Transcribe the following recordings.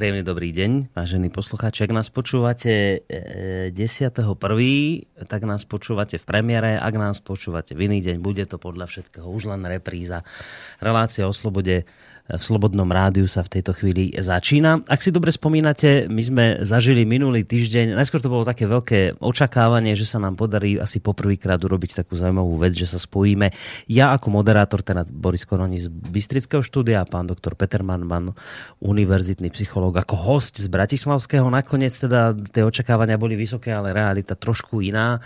Príjemný dobrý deň, vážení poslucháči. Ak nás počúvate 10.1., e, tak nás počúvate v premiére. Ak nás počúvate v iný deň, bude to podľa všetkého už len repríza. Relácia o slobode v Slobodnom rádiu sa v tejto chvíli začína. Ak si dobre spomínate, my sme zažili minulý týždeň, najskôr to bolo také veľké očakávanie, že sa nám podarí asi poprvýkrát urobiť takú zaujímavú vec, že sa spojíme. Ja ako moderátor, teda Boris Koroni z Bystrického štúdia, pán doktor Peter Manman, univerzitný psychológ, ako host z Bratislavského. Nakoniec teda tie očakávania boli vysoké, ale realita trošku iná.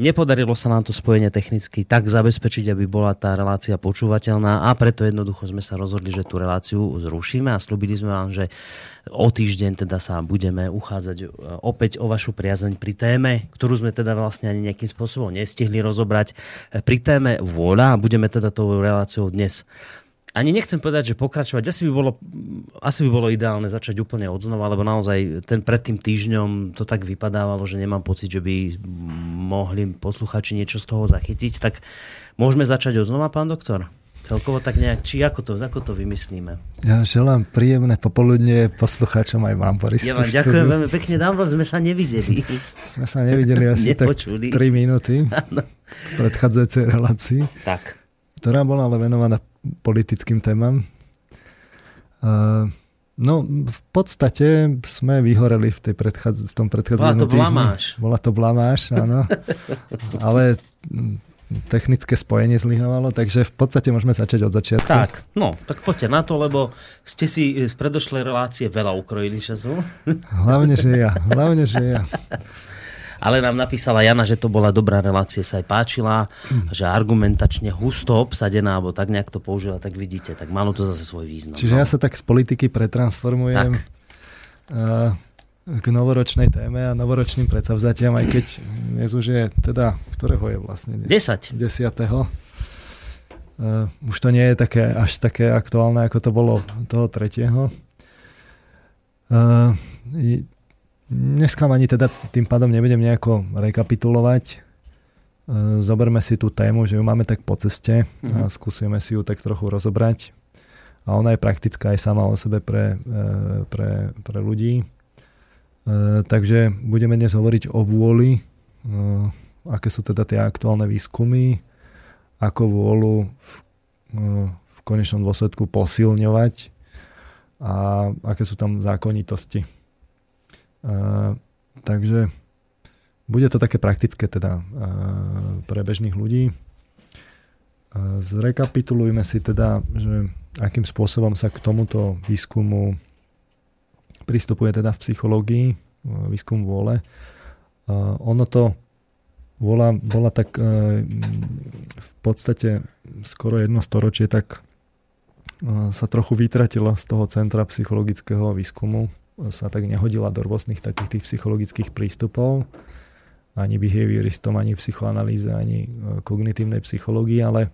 Nepodarilo sa nám to spojenie technicky tak zabezpečiť, aby bola tá relácia počúvateľná a preto jednoducho sme sa rozhodli, že reláciu zrušíme a slúbili sme vám, že o týždeň teda sa budeme uchádzať e, opäť o vašu priazeň pri téme, ktorú sme teda vlastne ani nejakým spôsobom nestihli rozobrať. E, pri téme vôľa a budeme teda tou reláciou dnes ani nechcem povedať, že pokračovať. Asi by bolo, asi by bolo ideálne začať úplne od lebo naozaj ten pred tým týždňom to tak vypadávalo, že nemám pocit, že by mohli posluchači niečo z toho zachytiť. Tak môžeme začať od pán doktor? Celkovo tak nejak, či ako to, ako to vymyslíme? Ja želám príjemné popoludne poslucháčom aj vám, Boris. Ja vám ďakujem veľmi pekne, dávno sme sa nevideli. sme sa nevideli asi tak 3 minúty v predchádzajúcej relácii. Tak. Ktorá bola ale venovaná politickým témam. Uh, No, v podstate sme vyhoreli v, tej predchádz- v tom predchádzajúcom Bola to blamáš. Bola to blamáš, áno. Ale technické spojenie zlyhovalo, takže v podstate môžeme začať od začiatku. Tak, no, tak poďte na to, lebo ste si z predošlej relácie veľa ukrojili času. Hlavne, že ja. Hlavne, že ja. Ale nám napísala Jana, že to bola dobrá relácia, sa aj páčila, hm. že argumentačne husto obsadená, alebo tak nejak to použila, tak vidíte, tak malo to zase svoj význam. Čiže no. ja sa tak z politiky pretransformujem. Tak. Uh, k novoročnej téme a novoročným predsavzatiam, aj keď dnes už je teda, ktorého je vlastne? Dnes? 10. 10. Uh, už to nie je také, až také aktuálne, ako to bolo toho tretieho. Uh, dneska ani teda tým pádom nebudem nejako rekapitulovať. Uh, zoberme si tú tému, že ju máme tak po ceste uh-huh. a mhm. skúsime si ju tak trochu rozobrať. A ona je praktická aj sama o sebe pre, uh, pre, pre ľudí takže budeme dnes hovoriť o vôli, e, aké sú teda tie aktuálne výskumy, ako vôľu v, e, v konečnom dôsledku posilňovať a aké sú tam zákonitosti. Takže bude to také praktické teda pre bežných ľudí. Zrekapitulujme si teda, že akým spôsobom sa k tomuto výskumu pristupuje teda v psychológii, e, výskum vôle. Ono to bola, bola tak e, v podstate skoro jedno storočie, tak e, sa trochu vytratila z toho centra psychologického výskumu. Sa tak nehodila do rôznych takých tých psychologických prístupov. Ani behavioristom, ani psychoanalýze, ani kognitívnej psychológii, ale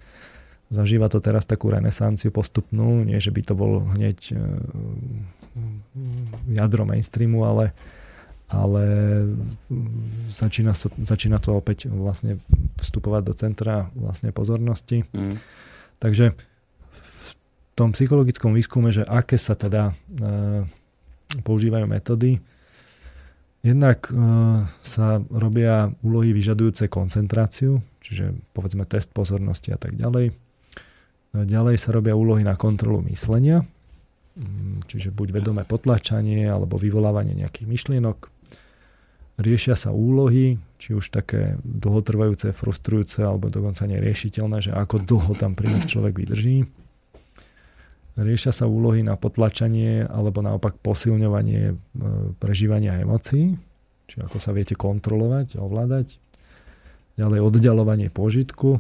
zažíva to teraz takú renesanciu postupnú. Nie, že by to bol hneď jadro mainstreamu, ale, ale začína, sa, začína to opäť vlastne vstupovať do centra vlastne pozornosti. Mm. Takže v tom psychologickom výskume, že aké sa teda e, používajú metódy, Jednak e, sa robia úlohy vyžadujúce koncentráciu, čiže povedzme test pozornosti a tak ďalej. E, ďalej sa robia úlohy na kontrolu myslenia, čiže buď vedomé potlačanie alebo vyvolávanie nejakých myšlienok. Riešia sa úlohy, či už také dlhotrvajúce, frustrujúce alebo dokonca neriešiteľné, že ako dlho tam pri človek vydrží. Riešia sa úlohy na potlačanie alebo naopak posilňovanie e, prežívania emócií, či ako sa viete kontrolovať, ovládať. Ďalej oddialovanie požitku,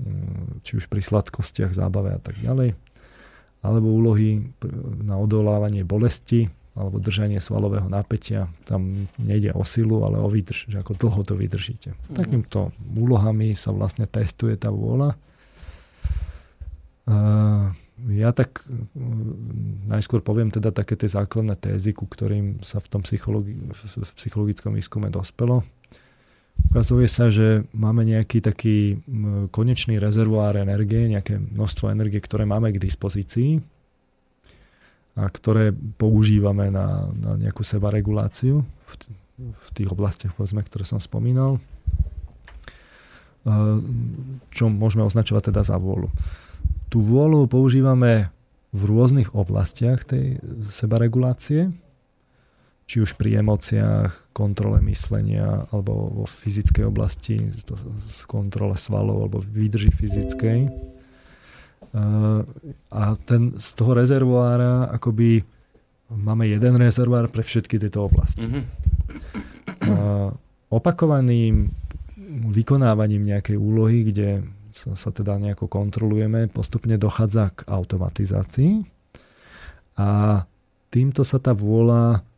mm, či už pri sladkostiach, zábave a tak ďalej alebo úlohy na odolávanie bolesti alebo držanie svalového napätia. Tam nejde o silu, ale o výdrž, že ako dlho to vydržíte. Mm. Takýmto úlohami sa vlastne testuje tá vôľa. Ja tak najskôr poviem teda také tie základné tézy, ku ktorým sa v tom psychologi- v psychologickom výskume dospelo. Ukazuje sa, že máme nejaký taký konečný rezervoár energie, nejaké množstvo energie, ktoré máme k dispozícii. a ktoré používame na, na nejakú sebareguláciu v, v tých oblastiach, povedzme, ktoré som spomínal, čo môžeme označovať teda za vôľu. Tú vôľu používame v rôznych oblastiach tej sebaregulácie, či už pri emóciách, kontrole myslenia, alebo vo fyzickej oblasti, to, kontrole svalov, alebo výdrži fyzickej. A ten, z toho rezervoára akoby máme jeden rezervoár pre všetky tieto oblasti. Mm-hmm. Opakovaným vykonávaním nejakej úlohy, kde sa, sa teda nejako kontrolujeme, postupne dochádza k automatizácii a týmto sa tá vôľa Eh,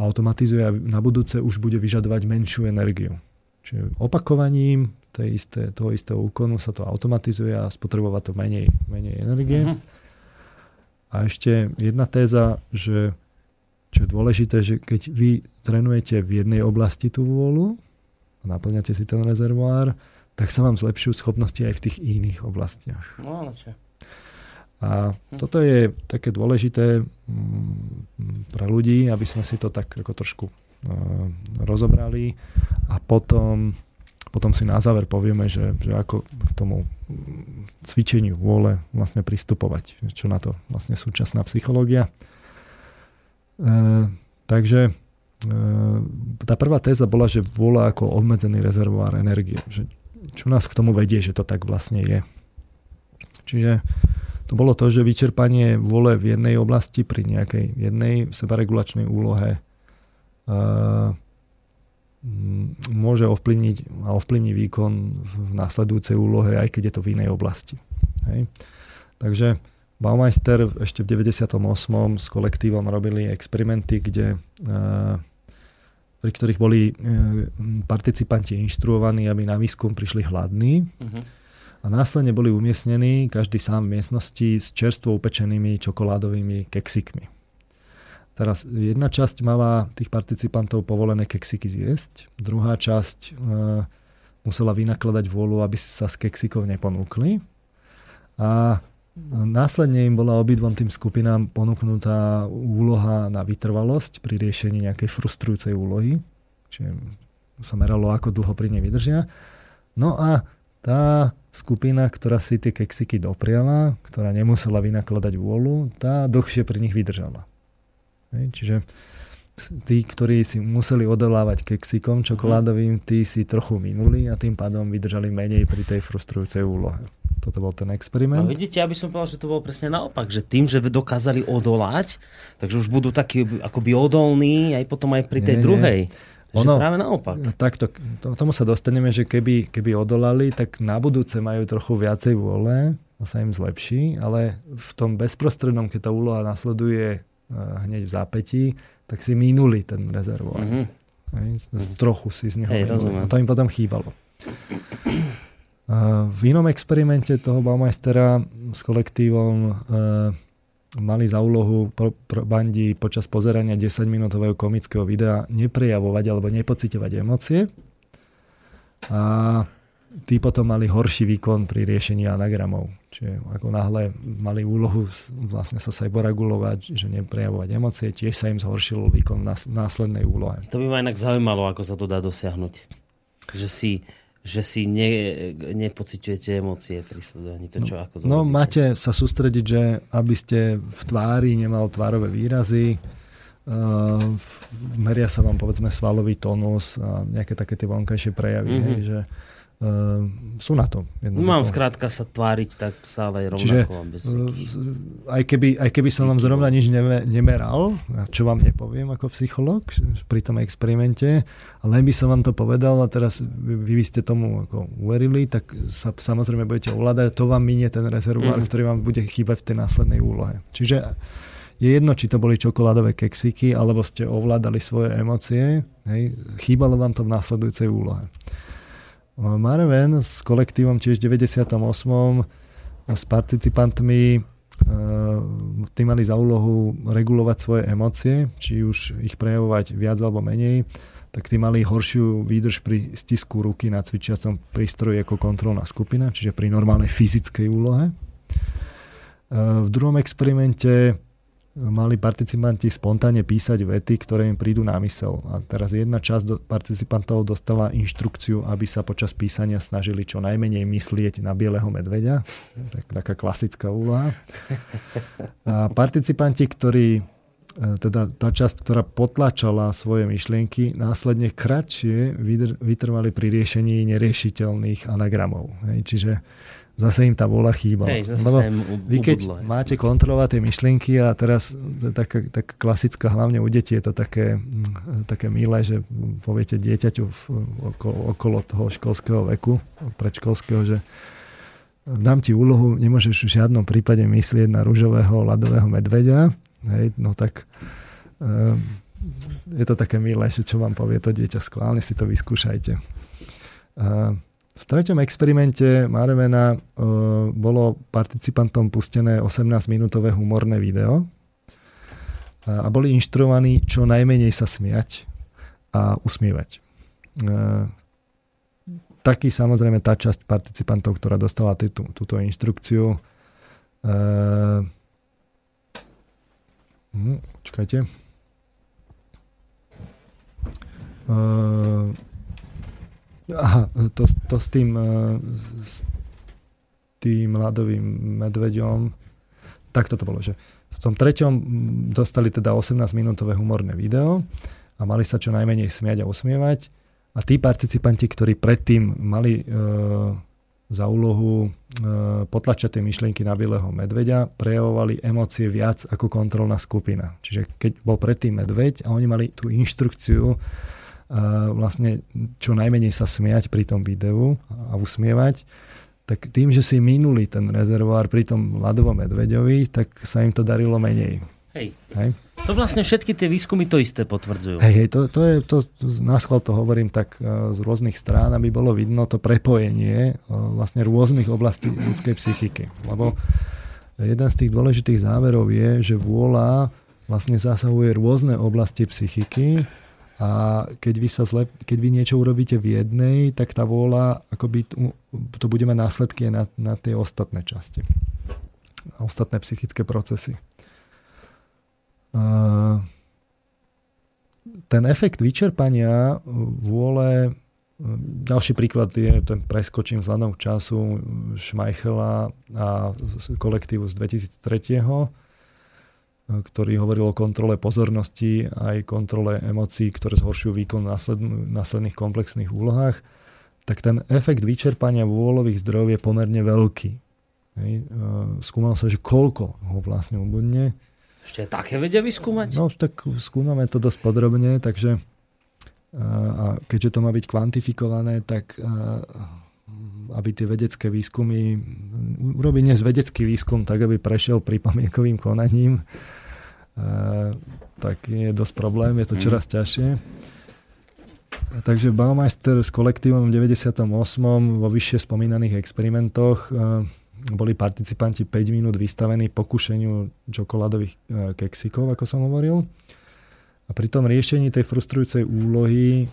automatizuje a na budúce už bude vyžadovať menšiu energiu. Čiže opakovaním tej isté, toho istého úkonu sa to automatizuje a spotrebová to menej, menej energie. Uh-huh. A ešte jedna téza, že čo je dôležité, že keď vy trénujete v jednej oblasti tú vôľu a naplňate si ten rezervoár, tak sa vám zlepšujú schopnosti aj v tých iných oblastiach. No, čo? A toto je také dôležité mm, pre ľudí, aby sme si to tak ako trošku e, rozobrali a potom, potom si na záver povieme, že, že ako k tomu cvičeniu vôle vlastne pristupovať, čo na to vlastne súčasná psychológia. E, takže e, tá prvá téza bola, že vôľa ako obmedzený rezervoár energie. Že, čo nás k tomu vedie, že to tak vlastne je. Čiže to bolo to, že vyčerpanie vôle v jednej oblasti pri nejakej jednej sebaregulačnej úlohe uh, môže ovplyvniť a ovplyvní výkon v následujúcej úlohe, aj keď je to v inej oblasti. Hej. Takže Baumeister ešte v 98. s kolektívom robili experimenty, kde, uh, pri ktorých boli uh, participanti inštruovaní, aby na výskum prišli hladní. Uh-huh a následne boli umiestnení každý sám v miestnosti s čerstvo upečenými čokoládovými keksikmi. Teraz jedna časť mala tých participantov povolené keksiky zjesť, druhá časť e, musela vynakladať vôľu, aby sa s keksikov neponúkli. A následne im bola obidvom tým skupinám ponúknutá úloha na vytrvalosť pri riešení nejakej frustrujúcej úlohy, čiže sa meralo, ako dlho pri nej vydržia. No a tá skupina, ktorá si tie keksiky dopriala, ktorá nemusela vynakladať vôľu, tá dlhšie pri nich vydržala. Hej, čiže tí, ktorí si museli odolávať keksikom čokoládovým, tí si trochu minuli a tým pádom vydržali menej pri tej frustrujúcej úlohe. Toto bol ten experiment. No vidíte, ja by som povedal, že to bolo presne naopak, že tým, že dokázali odolať, takže už budú takí akoby odolní aj potom aj pri tej nie, druhej. Nie. Ono, že práve naopak. Takto, to, tomu sa dostaneme, že keby, keby odolali, tak na budúce majú trochu viacej vôle a sa im zlepší, ale v tom bezprostrednom, keď tá úloha nasleduje uh, hneď v zápätí, tak si minuli ten rezervoár. Mm-hmm. Hej. Trochu si z neho Hej. A to im potom chýbalo. Uh, v inom experimente toho Baumeistera s kolektívom uh, mali za úlohu pro, pro bandi počas pozerania 10-minútového komického videa neprejavovať alebo nepocitovať emócie. A tí potom mali horší výkon pri riešení anagramov. Čiže ako náhle mali úlohu vlastne sa regulovať, že neprejavovať emócie, tiež sa im zhoršil výkon v následnej úlohe. To by ma inak zaujímalo, ako sa to dá dosiahnuť. Že si že si ne, nepociťujete emócie pri sledovaní. To, čo, ako to no, robíte? máte sa sústrediť, že aby ste v tvári nemal tvárové výrazy, uh, meria sa vám povedzme svalový tonus a nejaké také tie vonkajšie prejavy, mm-hmm. hej, že Uh, sú na to. Jednoducho. Mám skrátka sa tváriť tak stále rovnako. Čiže, bez uh, aj, keby, aj keby som vám zrovna nič neme, nemeral, čo vám nepoviem ako psycholog pri tom experimente, ale by som vám to povedal a teraz vy, vy ste tomu ako uverili, tak sa samozrejme budete ovládať, to vám minie ten rezervoár, mm. ktorý vám bude chýbať v tej následnej úlohe. Čiže je jedno, či to boli čokoládové keksiky, alebo ste ovládali svoje emócie, hej, chýbalo vám to v následujúcej úlohe. Marven s kolektívom tiež v 98. s participantmi e, tí mali za úlohu regulovať svoje emócie, či už ich prejavovať viac alebo menej, tak tí mali horšiu výdrž pri stisku ruky na cvičiacom prístroji ako kontrolná skupina, čiže pri normálnej fyzickej úlohe. v druhom experimente mali participanti spontánne písať vety, ktoré im prídu na mysel. A teraz jedna časť participantov dostala inštrukciu, aby sa počas písania snažili čo najmenej myslieť na bieleho medveďa. Tak, taká klasická úloha. A participanti, ktorí e, teda tá časť, ktorá potlačala svoje myšlienky, následne kratšie vytrvali pri riešení neriešiteľných anagramov. Hej, čiže zase im tá vola chýbala. Hej, Lebo vy keď ubudlo, máte kontrolovať tie myšlienky a teraz taká, tak klasická, hlavne u detí je to také, mm, také milé, že poviete dieťaťu v, okolo, okolo toho školského veku, predškolského, že dám ti úlohu, nemôžeš v žiadnom prípade myslieť na rúžového ľadového medveďa, hej, no tak um, je to také milé, že čo vám povie to dieťa, skválne si to vyskúšajte. Uh, v treťom experimente Marvena uh, bolo participantom pustené 18-minútové humorné video a boli inštruovaní čo najmenej sa smiať a usmievať. Uh, taký samozrejme tá časť participantov, ktorá dostala túto, túto inštrukciu. Uh, hm, čakajte. Uh, Aha, to, to s tým e, s tým ľadovým medveďom, tak toto bolo, že v tom treťom dostali teda 18-minútové humorné video a mali sa čo najmenej smiať a usmievať. A tí participanti, ktorí predtým mali e, za úlohu e, potlačať tie myšlienky na bieleho medveďa, prejavovali emócie viac ako kontrolná skupina. Čiže keď bol predtým medveď a oni mali tú inštrukciu vlastne čo najmenej sa smiať pri tom videu a usmievať, tak tým, že si minuli ten rezervoár pri tom ľadovom medveďovi, tak sa im to darilo menej. Hej. Hej. To vlastne všetky tie výskumy to isté potvrdzujú. Hej, hej to, to je, to, na schvál to hovorím tak z rôznych strán, aby bolo vidno to prepojenie vlastne rôznych oblastí ľudskej psychiky. Lebo jeden z tých dôležitých záverov je, že vôľa vlastne zasahuje rôzne oblasti psychiky a keď vy, sa zle, keď vy niečo urobíte v jednej, tak tá vôľa, akoby to bude mať následky na, na tie ostatné časti. Ostatné psychické procesy. Ten efekt vyčerpania vôle, ďalší príklad je, ten preskočím vzhľadom času Schmeichela a kolektívu z 2003 ktorý hovoril o kontrole pozornosti aj kontrole emócií, ktoré zhoršujú výkon v následných komplexných úlohách, tak ten efekt vyčerpania vôľových zdrojov je pomerne veľký. Hej. E, skúmal sa, že koľko ho vlastne ubudne. Ešte také vedia vyskúmať? No, tak skúmame to dosť podrobne, takže e, a keďže to má byť kvantifikované, tak e, aby tie vedecké výskumy, urobiť dnes vedecký výskum tak, aby prešiel pripomienkovým konaním, tak je dosť problém, je to mhm. čoraz ťažšie. Takže Baumeister s kolektívom v 98. vo vyššie spomínaných experimentoch boli participanti 5 minút vystavení pokušeniu čokoládových keksikov, ako som hovoril. A pri tom riešení tej frustrujúcej úlohy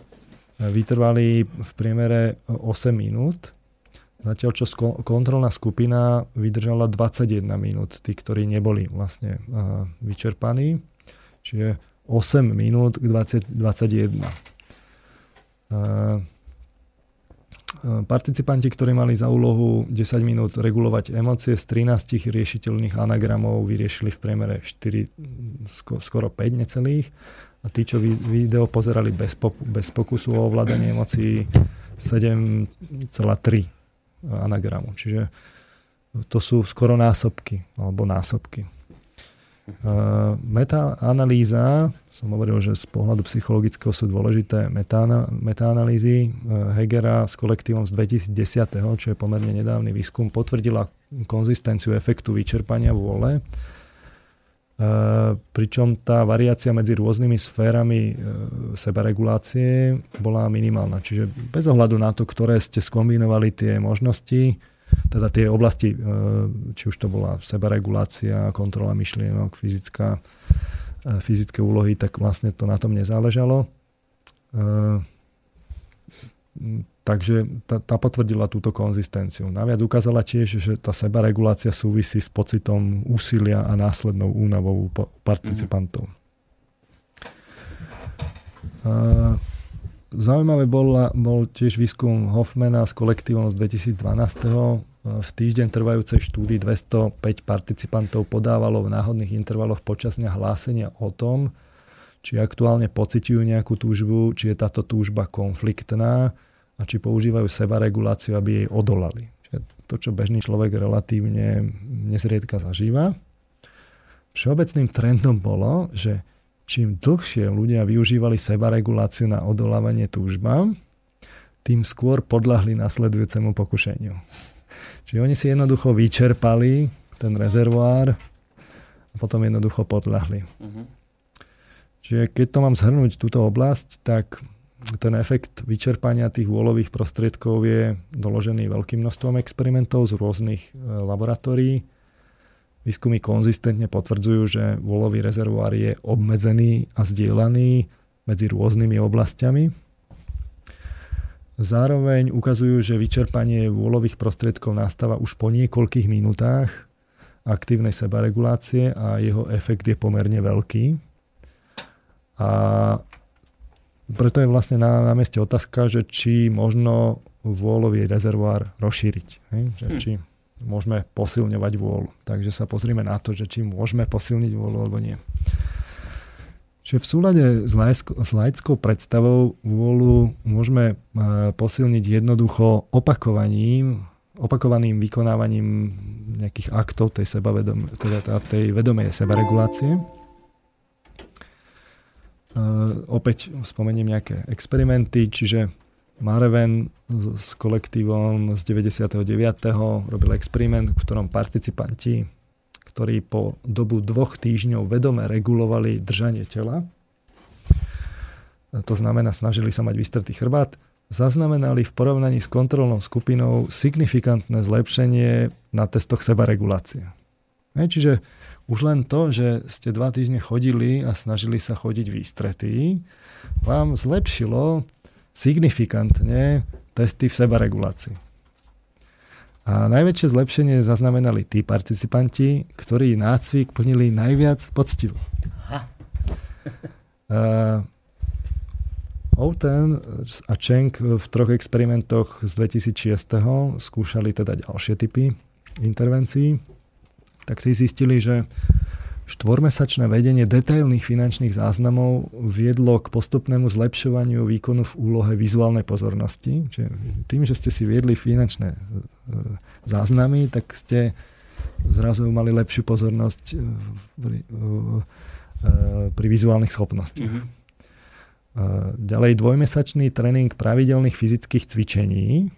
vytrvali v priemere 8 minút Zatiaľ, čo kontrolná skupina vydržala 21 minút, tí, ktorí neboli vlastne vyčerpaní. Čiže 8 minút k 20, 21. Participanti, ktorí mali za úlohu 10 minút regulovať emócie, z 13 riešiteľných anagramov vyriešili v priemere 4, skoro 5 necelých. A tí, čo video pozerali bez, bez pokusu o ovládanie emócií, 7,3 anagramu. Čiže to sú skoro násobky, alebo násobky. Metaanalýza, som hovoril, že z pohľadu psychologického sú dôležité metaanalýzy Hegera s kolektívom z 2010, čo je pomerne nedávny výskum, potvrdila konzistenciu efektu vyčerpania vôle, pričom tá variácia medzi rôznymi sférami sebaregulácie bola minimálna. Čiže bez ohľadu na to, ktoré ste skombinovali tie možnosti, teda tie oblasti, či už to bola sebaregulácia, kontrola myšlienok, fyzická, fyzické úlohy, tak vlastne to na tom nezáležalo. Takže tá, tá potvrdila túto konzistenciu. Naviac ukázala tiež, že tá sebaregulácia súvisí s pocitom úsilia a následnou únavou participantov. Mm-hmm. Zaujímavé bol, bol tiež výskum Hoffmana s kolektívom z 2012. V týždeň trvajúcej štúdii 205 participantov podávalo v náhodných intervaloch počas dňa hlásenia o tom, či aktuálne pociťujú nejakú túžbu, či je táto túžba konfliktná a či používajú sebareguláciu, aby jej odolali. Čiže to, čo bežný človek relatívne nezriedka zažíva. Všeobecným trendom bolo, že čím dlhšie ľudia využívali sebareguláciu na odolávanie túžbám, tým skôr podľahli nasledujúcemu pokušeniu. Čiže oni si jednoducho vyčerpali ten rezervoár a potom jednoducho podľahli. Uh-huh. Čiže keď to mám zhrnúť túto oblasť, tak ten efekt vyčerpania tých vôľových prostriedkov je doložený veľkým množstvom experimentov z rôznych e, laboratórií. Výskumy konzistentne potvrdzujú, že vôľový rezervoár je obmedzený a zdieľaný medzi rôznymi oblastiami Zároveň ukazujú, že vyčerpanie vôľových prostriedkov nastáva už po niekoľkých minútach aktívnej sebaregulácie a jeho efekt je pomerne veľký. A preto je vlastne na, na mieste otázka, že či možno vôľový rezervoár rozšíriť. Hej? Že hm. Či môžeme posilňovať vôľu. Takže sa pozrime na to, že či môžeme posilniť vôľu alebo nie. Čiže v súlade s, lajsko, s laickou predstavou vôľu môžeme e, posilniť jednoducho opakovaním, opakovaným vykonávaním nejakých aktov tej, sebavedom, teda tej vedomej sebaregulácie. Uh, opäť spomeniem nejaké experimenty, čiže Mareven s kolektívom z 99. robil experiment, v ktorom participanti ktorí po dobu dvoch týždňov vedome regulovali držanie tela. To znamená, snažili sa mať vystretý chrbát. Zaznamenali v porovnaní s kontrolnou skupinou signifikantné zlepšenie na testoch sebaregulácie. Čiže už len to, že ste dva týždne chodili a snažili sa chodiť výstretí, vám zlepšilo signifikantne testy v sebaregulácii. A najväčšie zlepšenie zaznamenali tí participanti, ktorí nácvik plnili najviac poctivo. uh, Outen a Cheng v troch experimentoch z 2006. skúšali teda ďalšie typy intervencií. Tak si zistili, že Štvormesačné vedenie detailných finančných záznamov viedlo k postupnému zlepšovaniu výkonu v úlohe vizuálnej pozornosti. Čiže tým, že ste si viedli finančné e, záznamy, tak ste zrazu mali lepšiu pozornosť e, pri, e, pri vizuálnych schopnostiach. Mm-hmm. Ďalej dvojmesačný tréning pravidelných fyzických cvičení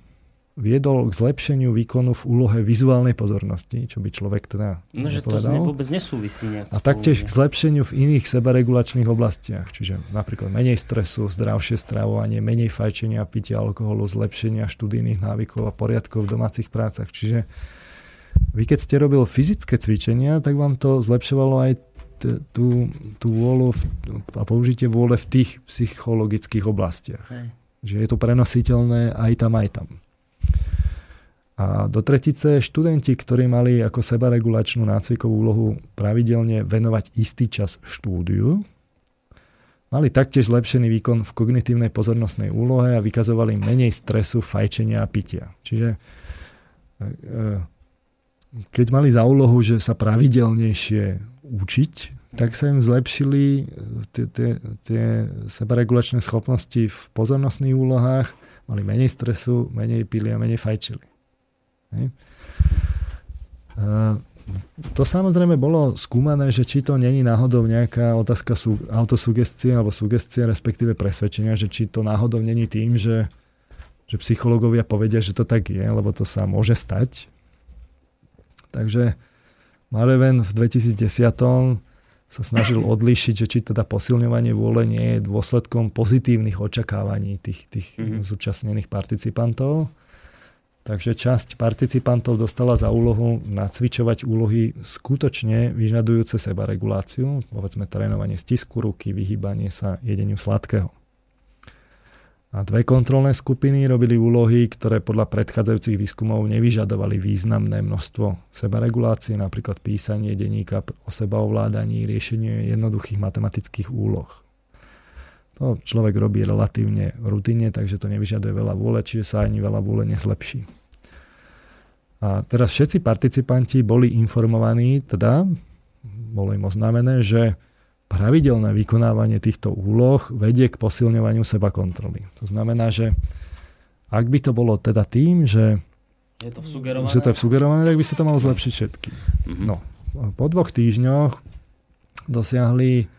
viedol k zlepšeniu výkonu v úlohe vizuálnej pozornosti, čo by človek teda No, že to vôbec nesúvisí nejak. A taktiež k zlepšeniu v iných sebaregulačných oblastiach, čiže napríklad menej stresu, zdravšie stravovanie, menej fajčenia, pitia alkoholu, zlepšenia študijných návykov a poriadkov v domácich prácach. Čiže vy keď ste robil fyzické cvičenia, tak vám to zlepšovalo aj tú, tú vôľu v, a použitie vôle v tých psychologických oblastiach. Hej. Že je to prenositeľné aj tam, aj tam. A do tretice študenti, ktorí mali ako sebaregulačnú nácvikovú úlohu pravidelne venovať istý čas štúdiu, mali taktiež zlepšený výkon v kognitívnej pozornostnej úlohe a vykazovali menej stresu, fajčenia a pitia. Čiže e, e, keď mali za úlohu, že sa pravidelnejšie učiť, tak sa im zlepšili e, tie sebaregulačné schopnosti v pozornostných úlohách, mali menej stresu, menej pili a menej fajčili. Hej. To samozrejme bolo skúmané, že či to není náhodou nejaká otázka autosugestie alebo sugestie, respektíve presvedčenia, že či to náhodou není tým, že, že psychológovia povedia, že to tak je, lebo to sa môže stať. Takže Mareven v 2010 sa snažil odlíšiť, že či teda posilňovanie vôle nie je dôsledkom pozitívnych očakávaní tých, tých mm-hmm. zúčastnených participantov Takže časť participantov dostala za úlohu nacvičovať úlohy skutočne vyžadujúce sebareguláciu, povedzme trénovanie stisku ruky, vyhýbanie sa jedeniu sladkého. A dve kontrolné skupiny robili úlohy, ktoré podľa predchádzajúcich výskumov nevyžadovali významné množstvo sebaregulácie, napríklad písanie denníka o sebaovládaní, riešenie jednoduchých matematických úloh. To človek robí relatívne rutine, takže to nevyžaduje veľa vôle, čiže sa ani veľa vôle nezlepší. A teraz všetci participanti boli informovaní, teda bolo im oznámené, že pravidelné vykonávanie týchto úloh vedie k posilňovaniu seba kontroly. To znamená, že ak by to bolo teda tým, že je to sugerované, že to je sugerované tak by sa to malo zlepšiť všetky. Mm-hmm. No, po dvoch týždňoch dosiahli,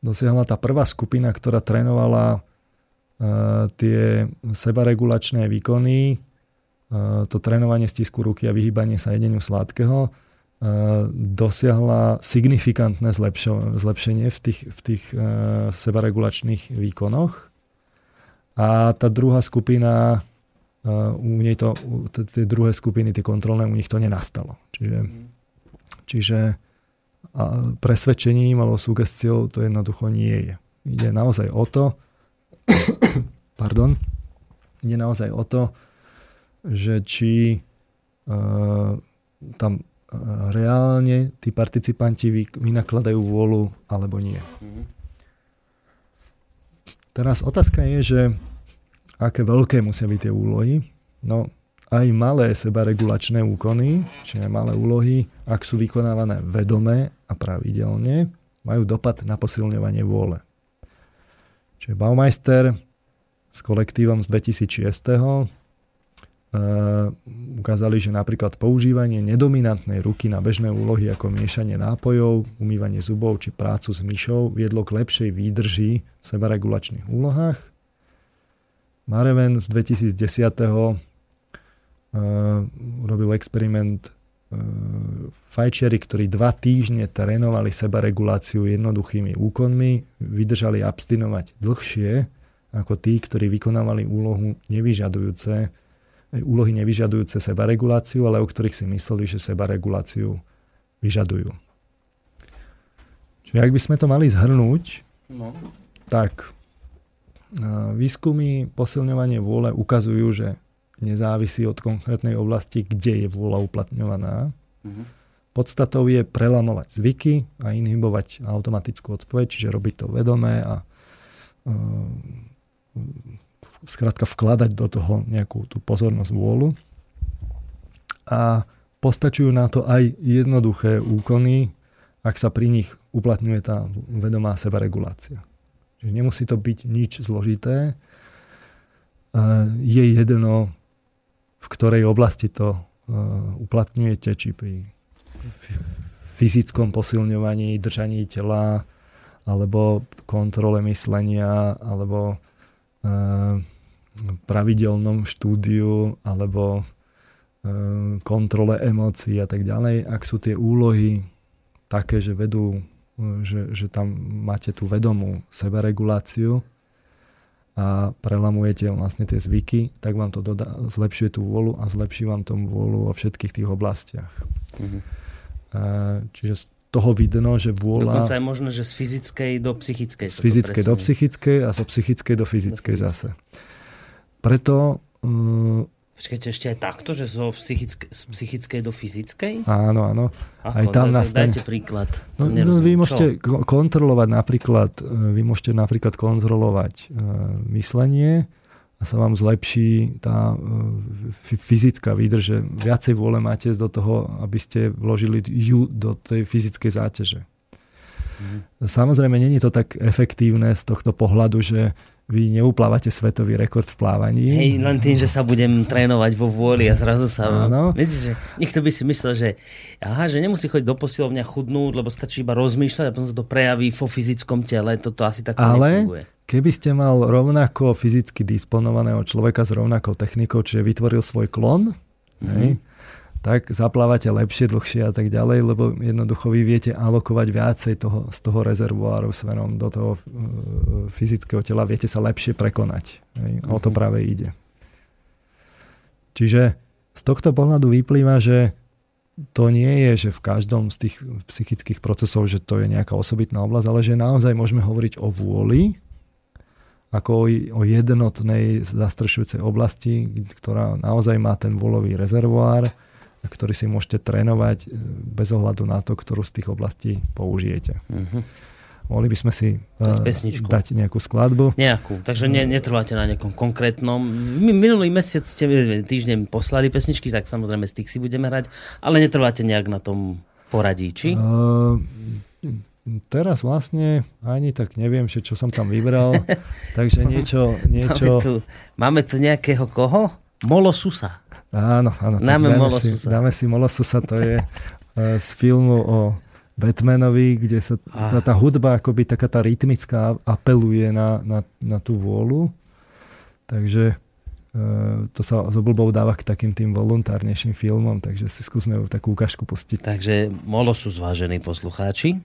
dosiahla tá prvá skupina, ktorá trénovala uh, tie sebaregulačné výkony, uh, to trénovanie stisku ruky a vyhýbanie sa jedeniu sladkého, dosiahla signifikantné zlepšenie v tých, v tých sebaregulačných výkonoch. A tá druhá skupina, u nej to, tie druhé skupiny, tie kontrolné, u nich to nenastalo. Čiže, čiže a presvedčením alebo sugestiou to jednoducho nie je. Ide naozaj o to, pardon, ide naozaj o to, že či uh, tam reálne tí participanti vynakladajú vôľu alebo nie. Teraz otázka je, že aké veľké musia byť tie úlohy. No, aj malé sebaregulačné úkony, čiže malé úlohy, ak sú vykonávané vedome a pravidelne, majú dopad na posilňovanie vôle. Čiže Baumeister s kolektívom z 2006 ukázali, že napríklad používanie nedominantnej ruky na bežné úlohy ako miešanie nápojov, umývanie zubov či prácu s myšou viedlo k lepšej výdrži v sebaregulačných úlohách. Mareven z 2010. Uh, robil experiment uh, fajčiari, ktorí dva týždne trénovali sebareguláciu jednoduchými úkonmi, vydržali abstinovať dlhšie ako tí, ktorí vykonávali úlohu nevyžadujúce úlohy nevyžadujúce sebareguláciu, ale o ktorých si mysleli, že sebareguláciu vyžadujú. Čiže ak by sme to mali zhrnúť, no. tak výskumy posilňovanie vôle ukazujú, že nezávisí od konkrétnej oblasti, kde je vôľa uplatňovaná. Uh-huh. Podstatou je prelamovať zvyky a inhibovať automatickú odpoveď, čiže robiť to vedomé a skrátka vkladať do toho nejakú tú pozornosť vôľu. A postačujú na to aj jednoduché úkony, ak sa pri nich uplatňuje tá vedomá sebaregulácia. Čiže nemusí to byť nič zložité. Je jedno, v ktorej oblasti to uplatňujete, či pri fyzickom posilňovaní, držaní tela, alebo kontrole myslenia, alebo pravidelnom štúdiu alebo kontrole emócií a tak ďalej, ak sú tie úlohy také, že vedú, že, že tam máte tú vedomú sebereguláciu a prelamujete vlastne tie zvyky, tak vám to dodá, zlepšuje tú vôľu a zlepší vám tomu vôľu vo všetkých tých oblastiach. Mm-hmm. Čiže toho vidno, že vôľa... Dokonca je možné, že z fyzickej do psychickej. Z fyzickej do psychickej a zo psychickej do fyzickej do zase. Preto... Uh, Počkajte, ešte aj takto, že zo psychické, z psychickej do fyzickej? Áno, áno. Ako, aj tam nastane... Dajte príklad. No, no, vy môžete Čo? kontrolovať napríklad, e, vy môžete napríklad kontrolovať uh, myslenie, a sa vám zlepší tá e, fyzická výdrž, že viacej vôle máte do toho, aby ste vložili ju do tej fyzickej záťaže. Mm. Samozrejme, není to tak efektívne z tohto pohľadu, že vy neuplávate svetový rekord v plávaní. Hej, len tým, že sa budem trénovať vo vôli a zrazu sa... Áno. Viete, že niekto by si myslel, že aha, že nemusí chodiť do posilovňa chudnúť, lebo stačí iba rozmýšľať a potom sa to prejaví vo fyzickom tele. Toto asi tak Ale nefunguje. keby ste mal rovnako fyzicky disponovaného človeka s rovnakou technikou, čiže vytvoril svoj klon, mm-hmm. hej, tak zaplávate lepšie, dlhšie a tak ďalej, lebo jednoducho vy viete alokovať viacej toho, z toho rezervoáru smerom do toho uh, fyzického tela, viete sa lepšie prekonať. Hej? Mm-hmm. O to mhm. práve ide. Čiže z tohto pohľadu vyplýva, že to nie je, že v každom z tých psychických procesov, že to je nejaká osobitná oblasť, ale že naozaj môžeme hovoriť o vôli ako o, jednotnej zastrešujúcej oblasti, ktorá naozaj má ten volový rezervoár, ktorý si môžete trénovať e, bez ohľadu na to, ktorú z tých oblastí použijete. Uh-huh. Mohli by sme si uh, dať nejakú skladbu. Nejakú, takže ne, netrváte na nejakom konkrétnom. Minulý mesiac ste týždeň poslali pesničky, tak samozrejme z tých si budeme hrať, ale netrváte nejak na tom poradí, či? Uh, teraz vlastne ani tak neviem, čo som tam vybral, takže niečo... niečo... Máme, tu, máme tu nejakého koho? Molosusa. Áno, áno. Dáme, dáme, si, dáme si Molosusa, to je uh, z filmu o Batmanovi, kde sa tá, tá hudba akoby taká tá rytmická apeluje na, na, na tú vôľu. Takže e, to sa z oblbou dáva k takým tým voluntárnejším filmom, takže si skúsme takú ukážku pustiť. Takže molo sú zvážení poslucháči.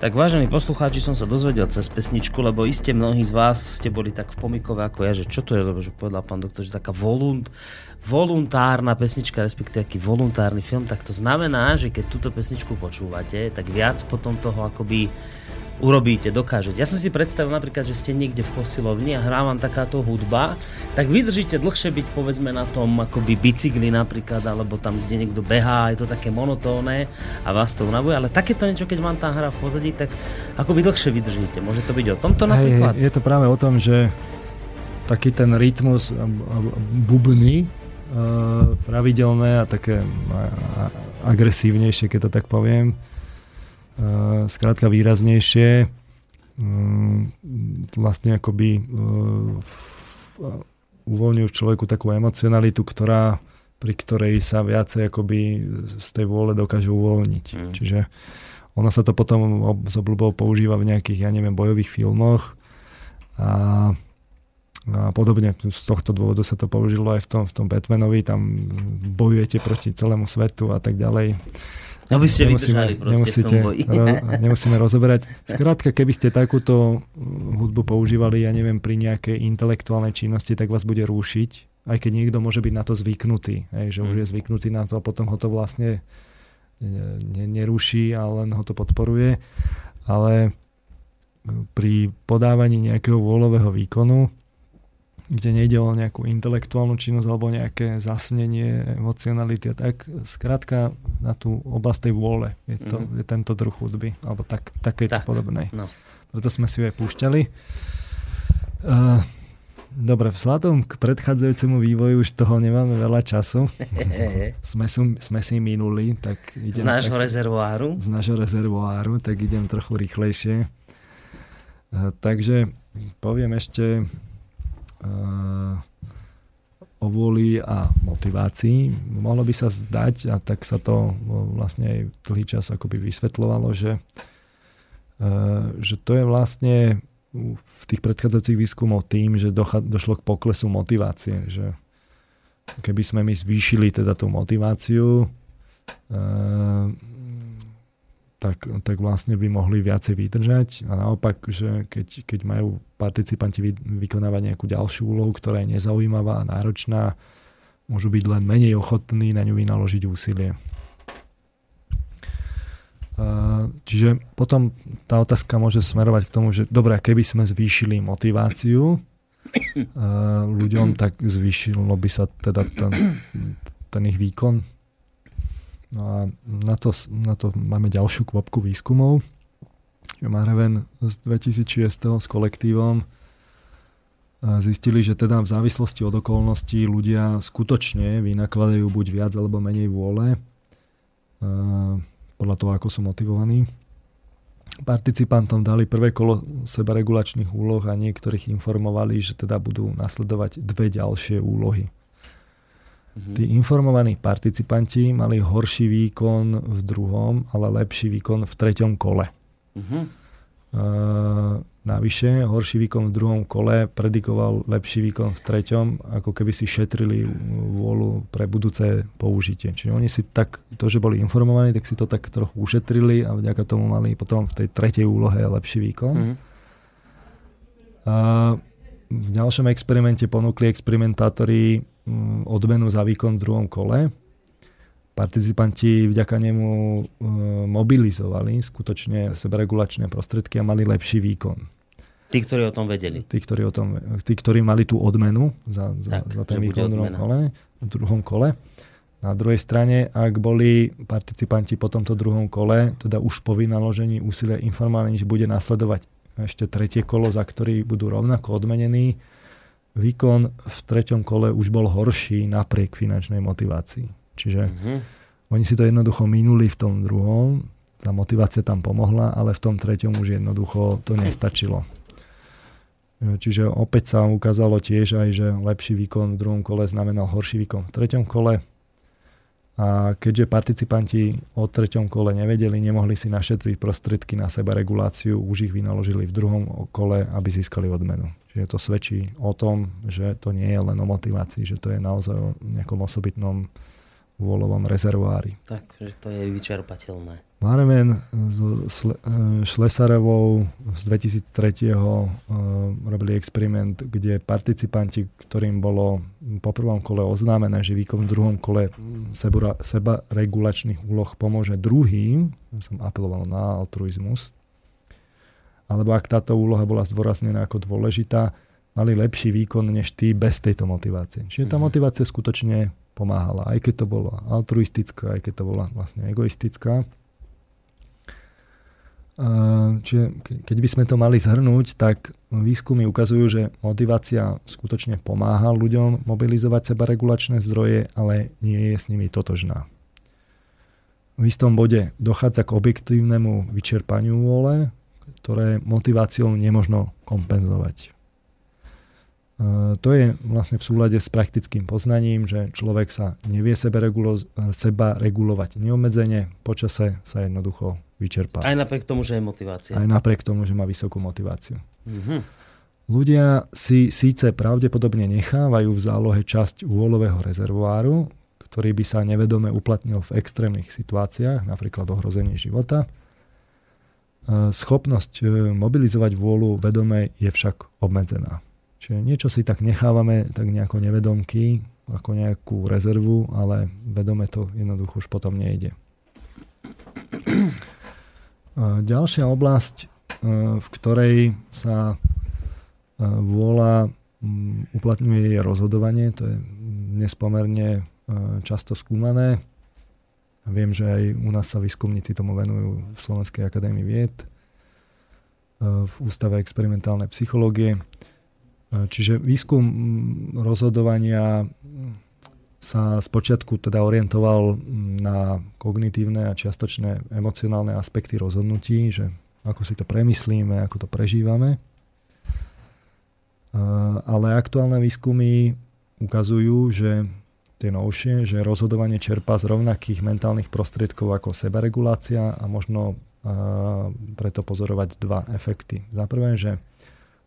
Tak vážení poslucháči, som sa dozvedel cez pesničku, lebo iste mnohí z vás ste boli tak v pomikove ako ja, že čo to je, lebo že povedal pán doktor, že taká volunt, voluntárna pesnička, respektíve taký voluntárny film, tak to znamená, že keď túto pesničku počúvate, tak viac potom toho akoby urobíte, dokážete. Ja som si predstavil napríklad, že ste niekde v posilovni a hrá vám takáto hudba, tak vydržíte dlhšie byť povedzme na tom akoby bicykli napríklad, alebo tam, kde niekto behá, je to také monotónne a vás to unavuje, ale takéto niečo, keď vám tá hra v pozadí, tak akoby dlhšie vydržíte. Môže to byť o tomto napríklad? Hej, je to práve o tom, že taký ten rytmus bubny pravidelné a také agresívnejšie, keď to tak poviem, skrátka výraznejšie, vlastne akoby uvoľňujú v človeku takú emocionalitu, ktorá, pri ktorej sa viacej akoby z tej vôle dokáže uvoľniť. Mm. Čiže ono sa to potom z obľubou používa v nejakých, ja neviem, bojových filmoch a, a podobne. Z tohto dôvodu sa to použilo aj v tom, v tom Batmanovi, tam bojujete proti celému svetu a tak ďalej. Aby ste nemusíme, nemusíte, v tom boji. Ro, nemusíme rozoberať. Skrátka, keby ste takúto hudbu používali, ja neviem, pri nejakej intelektuálnej činnosti, tak vás bude rúšiť, aj keď niekto môže byť na to zvyknutý, hej, že mm. už je zvyknutý na to a potom ho to vlastne ne, neruší a len ho to podporuje. Ale pri podávaní nejakého vôľového výkonu kde nejde o nejakú intelektuálnu činnosť alebo nejaké zasnenie emocionality a tak. Skrátka na tú oblasť tej vôle je, to, mm. je tento druh hudby, alebo tak, takejto tak, podobnej. No. Preto sme si ju aj púšťali. Uh, dobre, vzhľadom k predchádzajúcemu vývoju už toho nemáme veľa času. sme, sú, sme si minuli, tak idem... Z nášho tak, rezervoáru? Z nášho rezervoáru, tak idem trochu rýchlejšie. Uh, takže poviem ešte o vôli a motivácii. Mohlo by sa zdať, a tak sa to vlastne aj dlhý čas akoby vysvetľovalo, že, že to je vlastne v tých predchádzajúcich výskumov tým, že došlo k poklesu motivácie. Že keby sme my zvýšili teda tú motiváciu, tak, tak vlastne by mohli viacej vydržať. A naopak, že keď, keď majú participanti vy, vykonávať nejakú ďalšiu úlohu, ktorá je nezaujímavá a náročná, môžu byť len menej ochotní na ňu vynaložiť úsilie. Čiže potom tá otázka môže smerovať k tomu, že dobre, keby sme zvýšili motiváciu ľuďom, tak zvýšilo by sa teda ten, ten ich výkon No a na to, na to máme ďalšiu kvopku výskumov. Mareven z 2006 s kolektívom zistili, že teda v závislosti od okolností ľudia skutočne vynakladajú buď viac alebo menej vôle podľa toho, ako sú motivovaní. Participantom dali prvé kolo sebaregulačných úloh a niektorých informovali, že teda budú nasledovať dve ďalšie úlohy. Mm-hmm. Tí informovaní participanti mali horší výkon v druhom, ale lepší výkon v treťom kole. Mm-hmm. Uh, navyše, horší výkon v druhom kole predikoval lepší výkon v treťom, ako keby si šetrili vôľu pre budúce použitie. Čiže oni si tak, to, že boli informovaní, tak si to tak trochu ušetrili a vďaka tomu mali potom v tej tretej úlohe lepší výkon. Mm-hmm. Uh, v ďalšom experimente ponúkli experimentátori Mm, odmenu za výkon v druhom kole. Participanti vďaka nemu mm, mobilizovali skutočne seberegulačné prostriedky a mali lepší výkon. Tí, ktorí o tom vedeli. Tí, ktorí, o tom, tí, ktorí mali tú odmenu za, za, tak, za ten výkon v druhom, kole, v druhom kole. Na druhej strane, ak boli participanti po tomto druhom kole, teda už po vynaložení úsilia informovaní, že bude nasledovať ešte tretie kolo, za ktorý budú rovnako odmenení, výkon v treťom kole už bol horší napriek finančnej motivácii. Čiže mm-hmm. oni si to jednoducho minuli v tom druhom, tá motivácia tam pomohla, ale v tom treťom už jednoducho to nestačilo. Čiže opäť sa ukázalo tiež aj, že lepší výkon v druhom kole znamenal horší výkon v treťom kole. A keďže participanti o treťom kole nevedeli, nemohli si našetriť prostriedky na seba reguláciu, už ich vynaložili v druhom kole, aby získali odmenu. Čiže to svedčí o tom, že to nie je len o motivácii, že to je naozaj o nejakom osobitnom vôľovom rezervoári. Tak, že to je vyčerpateľné. Maremen s Šlesarovou z 2003. robili experiment, kde participanti, ktorým bolo po prvom kole oznámené, že výkon v druhom kole seba, seba regulačných úloh pomôže druhým, som apeloval na altruizmus, alebo ak táto úloha bola zdôraznená ako dôležitá, mali lepší výkon než tí bez tejto motivácie. Čiže tá mhm. motivácia skutočne pomáhala, aj keď to bola altruistická, aj keď to bola vlastne egoistická. Čiže keď by sme to mali zhrnúť, tak výskumy ukazujú, že motivácia skutočne pomáha ľuďom mobilizovať seba regulačné zdroje, ale nie je s nimi totožná. V istom bode dochádza k objektívnemu vyčerpaniu vôle, ktoré motiváciou nemožno kompenzovať. To je vlastne v súlade s praktickým poznaním, že človek sa nevie sebe, regulo, seba regulovať neobmedzene, počase sa jednoducho vyčerpá. Aj napriek tomu, že je motivácia. Aj napriek tomu, že má vysokú motiváciu. Mm-hmm. Ľudia si síce pravdepodobne nechávajú v zálohe časť úvolového rezervoáru, ktorý by sa nevedome uplatnil v extrémnych situáciách, napríklad ohrození života. Schopnosť e, mobilizovať vôľu vedome je však obmedzená. Čiže niečo si tak nechávame tak nejako nevedomky, ako nejakú rezervu, ale vedome to jednoducho už potom nejde. Ďalšia oblasť, e, v ktorej sa e, vôľa uplatňuje je rozhodovanie, to je nespomerne e, často skúmané. Viem, že aj u nás sa výskumníci tomu venujú v Slovenskej akadémii vied, v Ústave experimentálnej psychológie. Čiže výskum rozhodovania sa spočiatku teda orientoval na kognitívne a čiastočné emocionálne aspekty rozhodnutí, že ako si to premyslíme, ako to prežívame. Ale aktuálne výskumy ukazujú, že tie novšie, že rozhodovanie čerpá z rovnakých mentálnych prostriedkov ako sebaregulácia a možno preto pozorovať dva efekty. Za prvé, že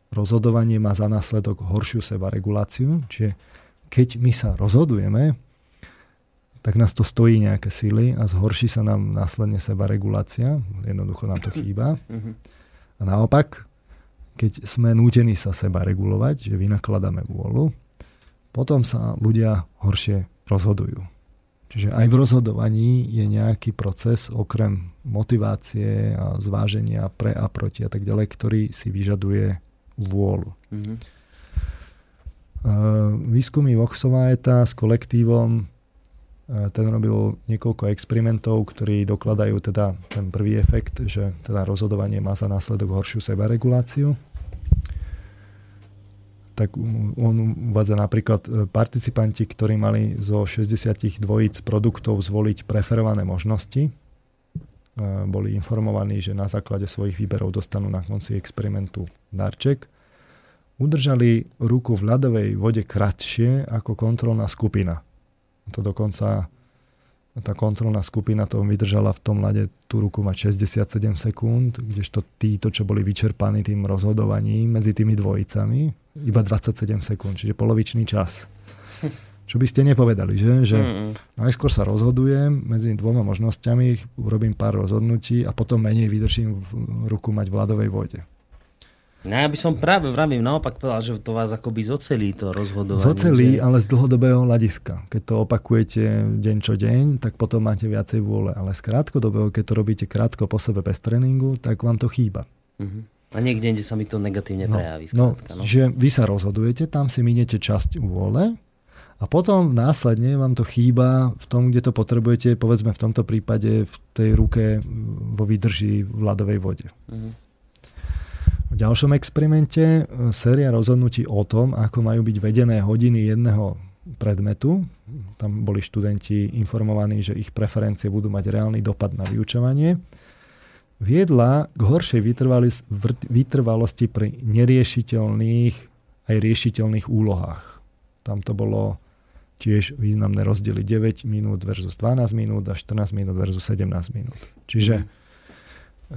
rozhodovanie má za následok horšiu sebareguláciu, čiže keď my sa rozhodujeme, tak nás to stojí nejaké síly a zhorší sa nám následne sebaregulácia, jednoducho nám to chýba. Mhm. A naopak, keď sme nútení sa seba regulovať, že vynakladáme vôľu, potom sa ľudia horšie rozhodujú. Čiže aj v rozhodovaní je nejaký proces okrem motivácie a zváženia pre a proti a tak ďalej, ktorý si vyžaduje vôľu. Mm-hmm. Výskumy Voxovaeta s kolektívom ten robil niekoľko experimentov, ktorí dokladajú teda ten prvý efekt, že teda rozhodovanie má za následok horšiu sebareguláciu. Tak on uvádza napríklad e, participanti, ktorí mali zo 60 dvojíc produktov zvoliť preferované možnosti, boli informovaní, že na základe svojich výberov dostanú na konci experimentu darček. Udržali ruku v ľadovej vode kratšie ako kontrolná skupina. To dokonca tá kontrolná skupina to vydržala v tom ľade tú ruku mať 67 sekúnd, kdežto títo, čo boli vyčerpaní tým rozhodovaním medzi tými dvojicami, iba 27 sekúnd, čiže polovičný čas. Čo by ste nepovedali, že? že mm. najskôr sa rozhodujem medzi dvoma možnosťami, urobím pár rozhodnutí a potom menej vydržím v ruku mať v ľadovej vode. No ja by som práve vravím naopak povedal, že to vás akoby zocelí to rozhodovanie. Zocelí, že... ale z dlhodobého hľadiska. Keď to opakujete deň čo deň, tak potom máte viacej vôle. Ale z krátkodobého, keď to robíte krátko po sebe bez tréningu, tak vám to chýba. Uh-huh. A niekde, kde sa mi to negatívne no, prejaví. No, skrátka, no, no. Že vy sa rozhodujete, tam si miniete časť vôle a potom následne vám to chýba v tom, kde to potrebujete, povedzme v tomto prípade v tej ruke vo výdrži v ľadovej vode. Uh-huh. V ďalšom experimente e, séria rozhodnutí o tom, ako majú byť vedené hodiny jedného predmetu. Tam boli študenti informovaní, že ich preferencie budú mať reálny dopad na vyučovanie. Viedla k horšej vytrvalosti pri neriešiteľných aj riešiteľných úlohách. Tam to bolo tiež významné rozdiely 9 minút versus 12 minút a 14 minút versus 17 minút. Čiže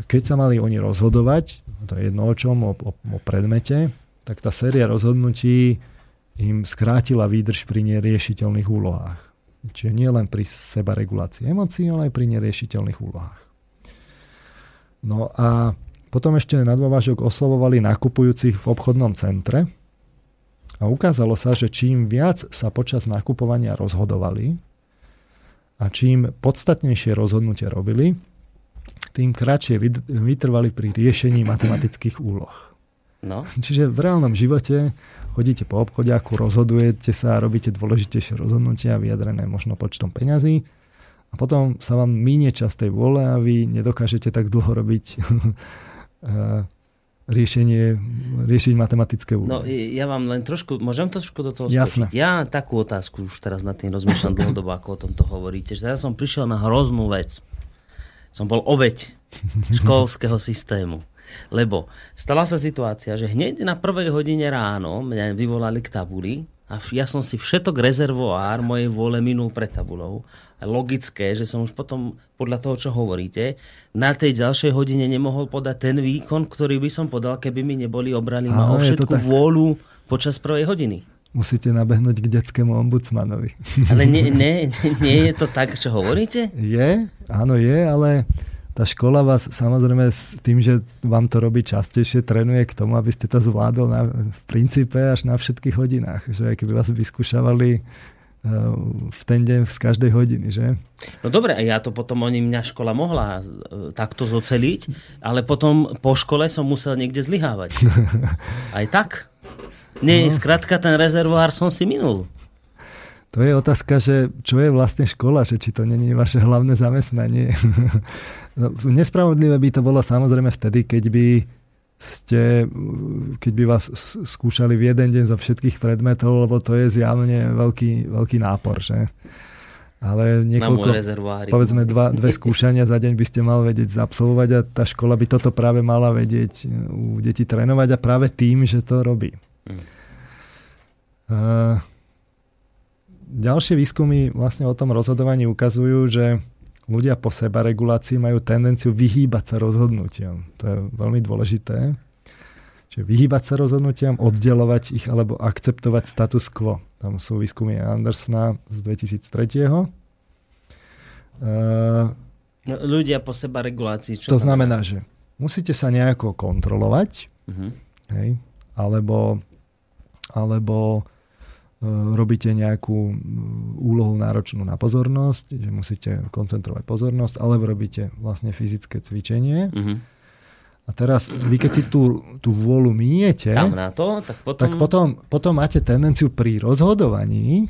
keď sa mali oni rozhodovať, to je jedno o čom, o, o, o predmete, tak tá séria rozhodnutí im skrátila výdrž pri neriešiteľných úlohách. Čiže nie len pri sebaregulácii emócií, ale aj pri neriešiteľných úlohách. No a potom ešte na dôvažok oslovovali nakupujúcich v obchodnom centre, a ukázalo sa, že čím viac sa počas nakupovania rozhodovali a čím podstatnejšie rozhodnutia robili, tým kratšie vytrvali pri riešení matematických úloh. No. Čiže v reálnom živote chodíte po obchodiaku, rozhodujete sa, robíte dôležitejšie rozhodnutia, vyjadrené možno počtom peňazí a potom sa vám minie čas tej vôle a vy nedokážete tak dlho robiť eh, riešenie, riešiť matematické úlohy. No ja vám len trošku, môžem trošku do toho Jasné. Ja takú otázku už teraz nad tým rozmýšľam dlhodobo, ako o tomto hovoríte. Že ja som prišiel na hroznú vec. Som bol obeď školského systému. Lebo stala sa situácia, že hneď na prvej hodine ráno mňa vyvolali k tabuli a ja som si všetok rezervoár mojej vôle minul pred tabulou logické, že som už potom, podľa toho, čo hovoríte, na tej ďalšej hodine nemohol podať ten výkon, ktorý by som podal, keby mi neboli obrali ma o všetku vôľu počas prvej hodiny. Musíte nabehnúť k detskému ombudsmanovi. Ale nie, nie, nie je to tak, čo hovoríte? Je, áno je, ale tá škola vás samozrejme s tým, že vám to robí častejšie, trénuje k tomu, aby ste to zvládol na, v princípe až na všetkých hodinách. Že keby vás vyskúšavali v ten deň z každej hodiny, že? No dobre, a ja to potom oni mňa škola mohla e, takto zoceliť, ale potom po škole som musel niekde zlyhávať. Aj tak? Nie, no. skrátka ten rezervoár som si minul. To je otázka, že čo je vlastne škola, že či to není vaše hlavné zamestnanie. no, nespravodlivé by to bolo samozrejme vtedy, keď by ste, keď by vás skúšali v jeden deň zo všetkých predmetov, lebo to je zjavne veľký, veľký nápor, že? Ale niekoľko, povedzme dva, dve skúšania za deň by ste mal vedieť zabsolvovať a tá škola by toto práve mala vedieť u detí trénovať a práve tým, že to robí. Uh, ďalšie výskumy vlastne o tom rozhodovaní ukazujú, že ľudia po seba regulácii majú tendenciu vyhýbať sa rozhodnutiam. To je veľmi dôležité. Čiže vyhýbať sa rozhodnutiam, oddelovať ich alebo akceptovať status quo. Tam sú výskumy Andersna z 2003. Uh, no, ľudia po seba regulácii. Čo to znamená, že musíte sa nejako kontrolovať, uh-huh. hej, alebo, alebo E, robíte nejakú úlohu náročnú na pozornosť, že musíte koncentrovať pozornosť, alebo robíte vlastne fyzické cvičenie. Uh-huh. A teraz vy keď si tú, tú vôľu miniete, Tam na to, tak potom... Tak potom, potom máte tendenciu pri rozhodovaní,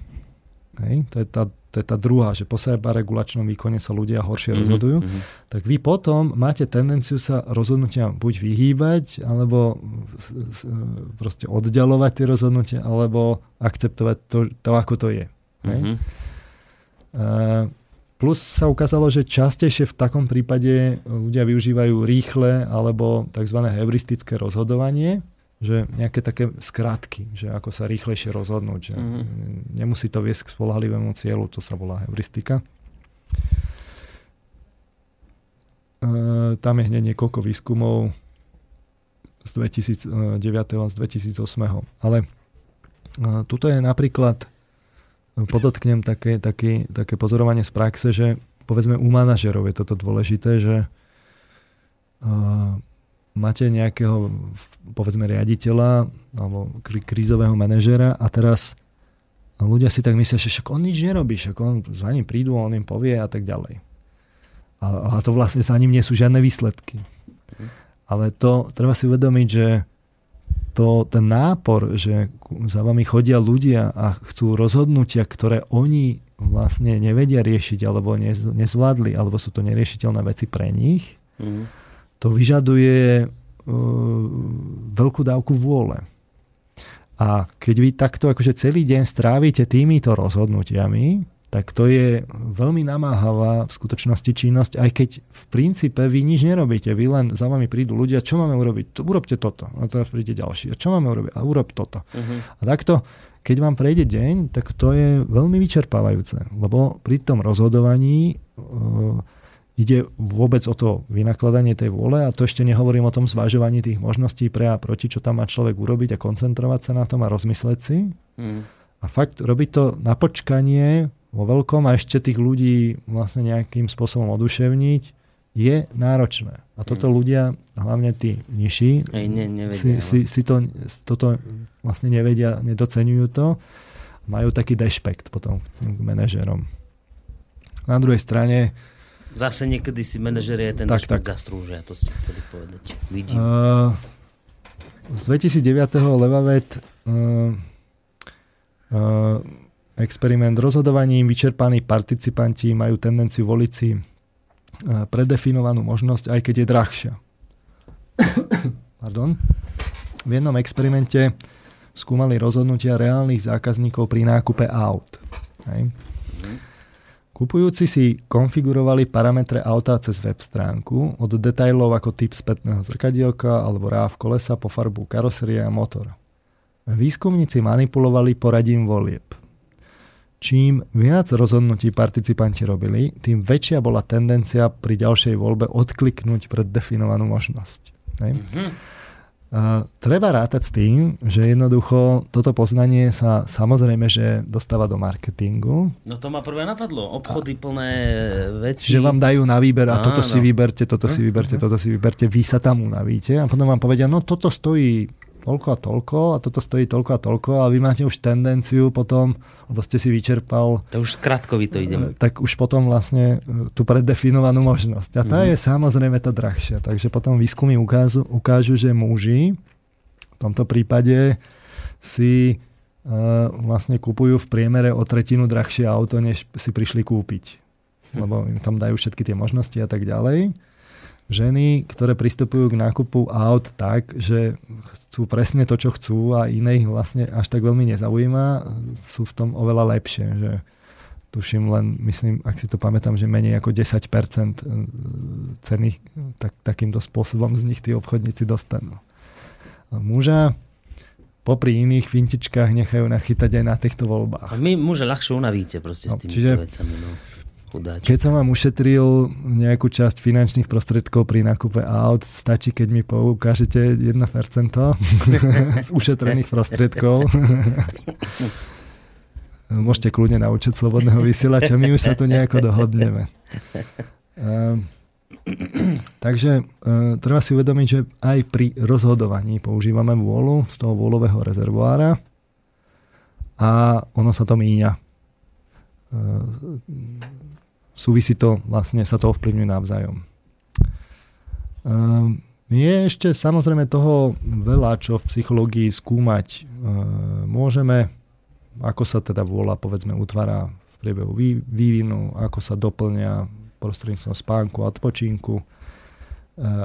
hej, to je tá to je tá druhá, že po seba regulačnom výkone sa ľudia horšie mm-hmm. rozhodujú, mm-hmm. tak vy potom máte tendenciu sa rozhodnutia buď vyhýbať, alebo proste oddialovať tie rozhodnutia, alebo akceptovať to, to ako to je. Mm-hmm. Uh, plus sa ukázalo, že častejšie v takom prípade ľudia využívajú rýchle alebo tzv. heuristické rozhodovanie, že nejaké také skratky, že ako sa rýchlejšie rozhodnúť. Že mm-hmm. Nemusí to viesť k spolahlivému cieľu, to sa volá heuristika. E, tam je hneď niekoľko výskumov z 2009 a z 2008. Ale e, tuto je napríklad, podotknem také, také, také pozorovanie z praxe, že povedzme u manažerov je toto dôležité, že e, máte nejakého, povedzme, riaditeľa alebo krízového manažera a teraz ľudia si tak myslia, že však on nič nerobí, však on za ním prídu, on im povie a tak ďalej. A, a to vlastne za ním nie sú žiadne výsledky. Ale to treba si uvedomiť, že to, ten nápor, že za vami chodia ľudia a chcú rozhodnutia, ktoré oni vlastne nevedia riešiť alebo nezvládli, alebo sú to neriešiteľné veci pre nich, mm to vyžaduje uh, veľkú dávku vôle. A keď vy takto akože celý deň strávite týmito rozhodnutiami, tak to je veľmi namáhavá v skutočnosti činnosť, aj keď v princípe vy nič nerobíte. Vy len za vami prídu ľudia, čo máme urobiť? Urobte toto. A teraz príde ďalší. A čo máme urobiť? A urob toto. Uh-huh. A takto, keď vám prejde deň, tak to je veľmi vyčerpávajúce. Lebo pri tom rozhodovaní uh, Ide vôbec o to vynakladanie tej vôle a to ešte nehovorím o tom zvažovaní tých možností pre a proti, čo tam má človek urobiť a koncentrovať sa na tom a rozmysleť si. Mm. A fakt robiť to na počkanie vo veľkom a ešte tých ľudí vlastne nejakým spôsobom oduševniť je náročné. A toto mm. ľudia, hlavne tí nižší, Ej, ne, nevedia, si, si, si to, toto vlastne nevedia, nedocenujú to. Majú taký dešpekt potom k manažerom. Na druhej strane Zase niekedy si manažeri aj ten tak, tak. zastrúžia, to ste chceli povedať. Vidím. Uh, z 2009. Levavet uh, uh, experiment rozhodovaním vyčerpaní participanti majú tendenciu voliť si uh, predefinovanú možnosť, aj keď je drahšia. Pardon. V jednom experimente skúmali rozhodnutia reálnych zákazníkov pri nákupe aut. Hej. Kupujúci si konfigurovali parametre auta cez web stránku, od detajlov ako typ spätného zrkadielka alebo ráv kolesa po farbu karosérie a motor. Výskumníci manipulovali poradím volieb. Čím viac rozhodnutí participanti robili, tým väčšia bola tendencia pri ďalšej voľbe odkliknúť pred definovanú možnosť. Mm-hmm. Uh, treba rátať s tým, že jednoducho toto poznanie sa samozrejme, že dostáva do marketingu. No to ma prvé napadlo. Obchody a, plné veci. Že vám dajú na výber a, a toto no. si vyberte, toto si vyberte, uh-huh. toto si vyberte, vy sa tam unavíte a potom vám povedia, no toto stojí toľko a toľko a toto stojí toľko a toľko a vy máte už tendenciu potom, lebo ste si vyčerpal... To už to idem. Eh, tak už potom vlastne eh, tú preddefinovanú možnosť. A tá mm-hmm. je samozrejme tá drahšia. Takže potom výskumy ukážu, ukážu, že muži v tomto prípade si uh, vlastne kupujú v priemere o tretinu drahšie auto, než si prišli kúpiť. Lebo im tam dajú všetky tie možnosti a tak ďalej ženy, ktoré pristupujú k nákupu aut tak, že chcú presne to, čo chcú a iné ich vlastne až tak veľmi nezaujíma, sú v tom oveľa lepšie. Že tuším len, myslím, ak si to pamätám, že menej ako 10% e, ceny tak, takýmto spôsobom z nich tí obchodníci dostanú. A muža popri iných fintičkách nechajú nachytať aj na týchto voľbách. A my muže ľahšie unavíte proste no, s tými čiže, vecami. No. Chudáč. Keď som vám ušetril nejakú časť finančných prostriedkov pri nákupe aut, stačí, keď mi poukážete 1% z ušetrených prostriedkov. Môžete kľudne na účet slobodného vysielača, my už sa tu nejako dohodneme. Uh, takže uh, treba si uvedomiť, že aj pri rozhodovaní používame vôľu z toho vôľového rezervoára a ono sa to míňa. Uh, súvisí to, vlastne sa to ovplyvňuje navzájom. Ehm, je ešte samozrejme toho veľa, čo v psychológii skúmať ehm, môžeme, ako sa teda vôľa povedzme utvára v priebehu vývinu, ako sa doplňa prostredníctvom spánku a odpočinku, ehm,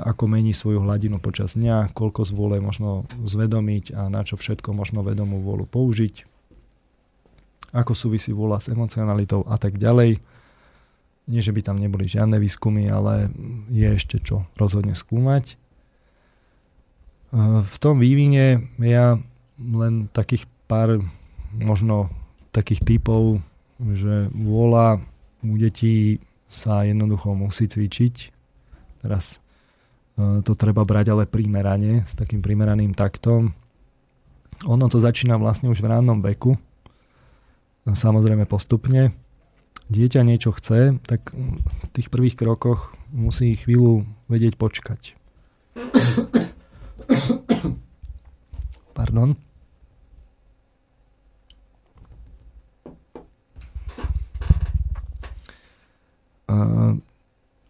ako mení svoju hladinu počas dňa, koľko z vôle možno zvedomiť a na čo všetko možno vedomú vôľu použiť, ako súvisí vôľa s emocionalitou a tak ďalej. Nie, že by tam neboli žiadne výskumy, ale je ešte čo rozhodne skúmať. V tom vývine ja len takých pár možno takých typov, že vôľa u detí sa jednoducho musí cvičiť. Teraz e, to treba brať ale primerane, s takým primeraným taktom. Ono to začína vlastne už v rannom veku, samozrejme postupne dieťa niečo chce, tak v tých prvých krokoch musí chvíľu vedieť počkať. Pardon.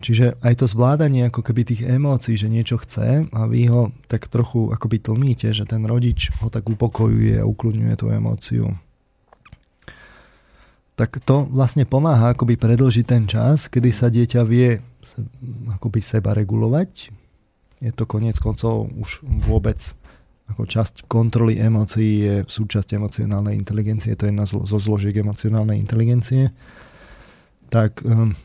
Čiže aj to zvládanie ako keby tých emócií, že niečo chce a vy ho tak trochu akoby tlmíte, že ten rodič ho tak upokojuje a ukludňuje tú emóciu tak to vlastne pomáha akoby predlžiť ten čas, kedy sa dieťa vie akoby seba regulovať. Je to koniec koncov už vôbec ako časť kontroly emócií je súčasť emocionálnej inteligencie, to je jedna zo zložiek emocionálnej inteligencie. Tak um,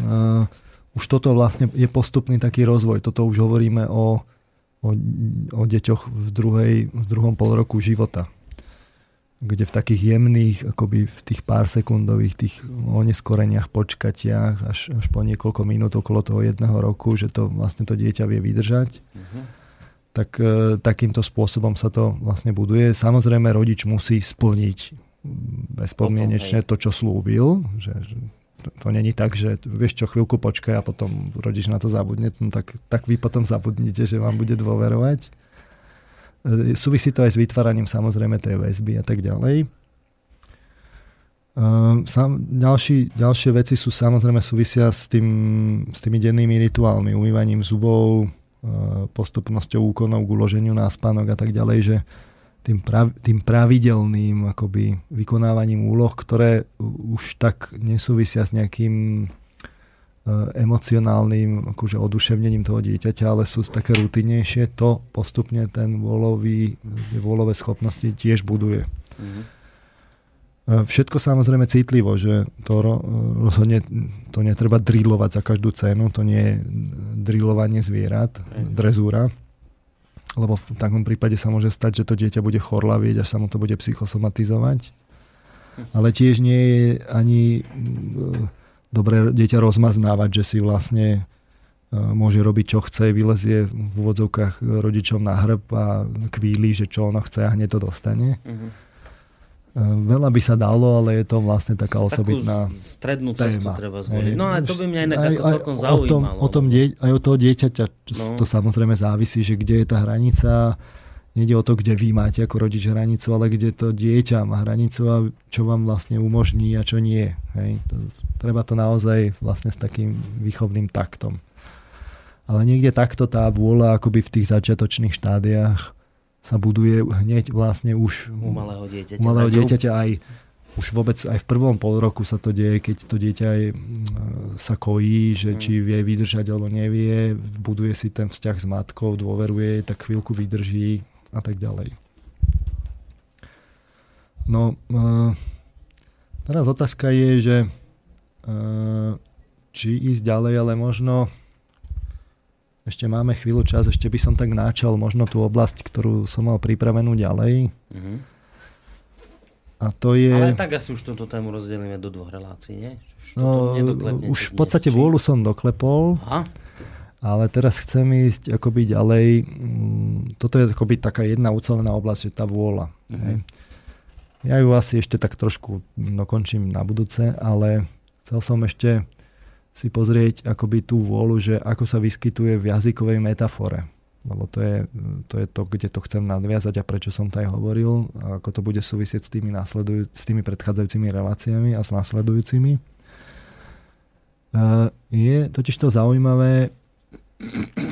uh, už toto vlastne je postupný taký rozvoj. Toto už hovoríme o, o, o deťoch v, druhej, v druhom pol roku života kde v takých jemných, akoby v tých pár sekundových tých oneskoreniach, počkatiach, až, až po niekoľko minút okolo toho jedného roku, že to vlastne to dieťa vie vydržať. Uh-huh. Tak e, takýmto spôsobom sa to vlastne buduje. Samozrejme rodič musí splniť bezpodmienečne to, čo slúbil, že, že to, není tak, že vieš čo, chvíľku počkaj a potom rodič na to zabudne, no tak, tak vy potom zabudnite, že vám bude dôverovať. E, súvisí to aj s vytváraním samozrejme tej väzby a tak ďalej. Uh, sam, ďalší, ďalšie veci sú samozrejme súvisia s, tým, s tými dennými rituálmi, umývaním zubov, uh, postupnosťou úkonov k uloženiu na spánok a tak ďalej, že tým, prav, tým pravidelným akoby vykonávaním úloh, ktoré už tak nesúvisia s nejakým emocionálnym akože oduševnením toho dieťaťa, ale sú také rutinnejšie, to postupne ten vôľový, vôľové schopnosti tiež buduje. Mm-hmm. Všetko samozrejme citlivo, že to rozhodne to netreba drillovať za každú cenu, to nie je drillovanie zvierat, drezúra, lebo v takom prípade sa môže stať, že to dieťa bude chorlavieť, až sa mu to bude psychosomatizovať. Ale tiež nie je ani e, dobré dieťa rozmaznávať, že si vlastne e, môže robiť, čo chce, vylezie v úvodzovkách rodičom na hrb a kvíli, že čo ono chce a hneď to dostane. Mm-hmm veľa by sa dalo, ale je to vlastne taká Takú osobitná strednú cestu téma. treba zvoliť. No a to by mňa inak aj, celkom zaujímalo. O tom, o tom die, aj od toho dieťaťa no. to samozrejme závisí, že kde je tá hranica. Nede o to, kde vy máte ako rodič hranicu, ale kde to dieťa má hranicu a čo vám vlastne umožní a čo nie. Hej. To, treba to naozaj vlastne s takým výchovným taktom. Ale niekde takto tá vôľa akoby v tých začiatočných štádiách sa buduje hneď vlastne už u malého dieťaťa. U malého dieťaťa aj už vôbec aj v prvom pol roku sa to deje, keď to dieťa aj sa kojí, že hmm. či vie vydržať alebo nevie, buduje si ten vzťah s matkou, dôveruje, tak chvíľku vydrží a tak ďalej. No, teraz otázka je, že či ísť ďalej, ale možno ešte máme chvíľu čas, ešte by som tak náčal možno tú oblasť, ktorú som mal pripravenú ďalej. Mm-hmm. A to je... Ale tak asi už túto tému rozdelíme do dvoch relácií, nie? Už, no, už v podstate či... vôľu som doklepol. Aha. Ale teraz chcem ísť akoby ďalej. Mm, toto je akoby taká jedna ucelená oblasť, že tá vôľa. Mm-hmm. Ja ju asi ešte tak trošku dokončím na budúce, ale chcel som ešte si pozrieť akoby tú vôľu, že ako sa vyskytuje v jazykovej metafore. Lebo to je, to je to, kde to chcem nadviazať a prečo som to aj hovoril, a ako to bude súvisieť s tými, s tými predchádzajúcimi reláciami a s nasledujúcimi. Je totiž to zaujímavé,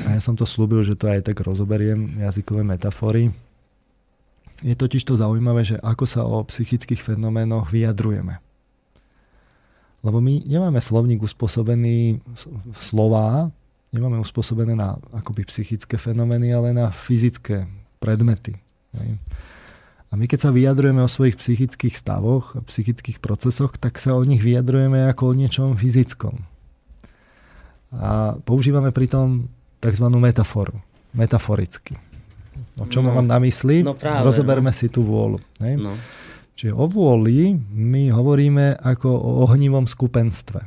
a ja som to slúbil, že to aj tak rozoberiem, jazykové metafory. Je totiž to zaujímavé, že ako sa o psychických fenoménoch vyjadrujeme. Lebo my nemáme slovník uspôsobený slova, nemáme uspôsobené na akoby psychické fenomény, ale na fyzické predmety. A my keď sa vyjadrujeme o svojich psychických stavoch a psychických procesoch, tak sa o nich vyjadrujeme ako o niečom fyzickom. A používame pritom tzv. metaforu. Metaforicky. O čom no, mám na mysli? No práve, Rozoberme no. si tú vôľu. No. Čiže o vôli my hovoríme ako o ohnivom skupenstve.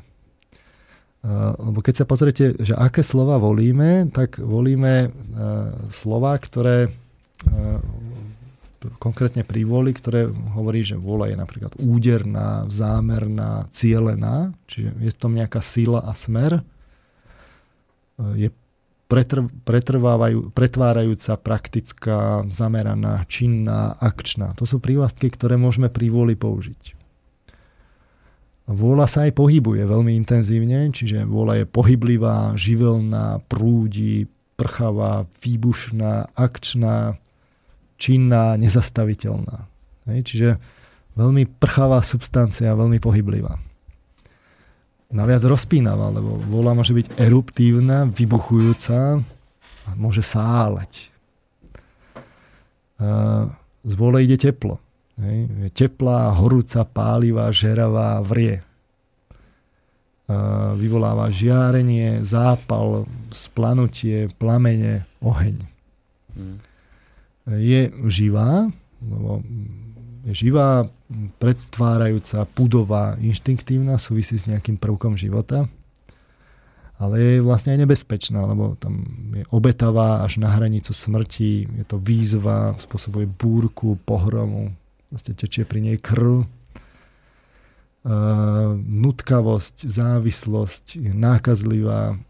Lebo keď sa pozriete, že aké slova volíme, tak volíme slova, ktoré konkrétne pri vôli, ktoré hovorí, že vôľa je napríklad úderná, zámerná, cielená, čiže je to nejaká sila a smer. Je pretvárajúca, praktická, zameraná, činná, akčná. To sú prívlastky, ktoré môžeme pri vôli použiť. Vôľa sa aj pohybuje veľmi intenzívne, čiže vôľa je pohyblivá, živelná, prúdi, prchavá, výbušná, akčná, činná, nezastaviteľná. Hej, čiže veľmi prchavá substancia, veľmi pohyblivá naviac rozpínavá, lebo vola môže byť eruptívna, vybuchujúca a môže sáľať. Z vole ide teplo. Je teplá, horúca, pálivá, žeravá, vrie. Vyvoláva žiarenie, zápal, splanutie, plamene, oheň. Hmm. Je živá, lebo je živá, pretvárajúca, pudová, inštinktívna, súvisí s nejakým prvkom života, ale je vlastne aj nebezpečná, lebo tam je obetavá až na hranicu smrti, je to výzva, spôsobuje búrku, pohromu, vlastne tečie pri nej krv, Uh, nutkavosť, závislosť je nákazlivá,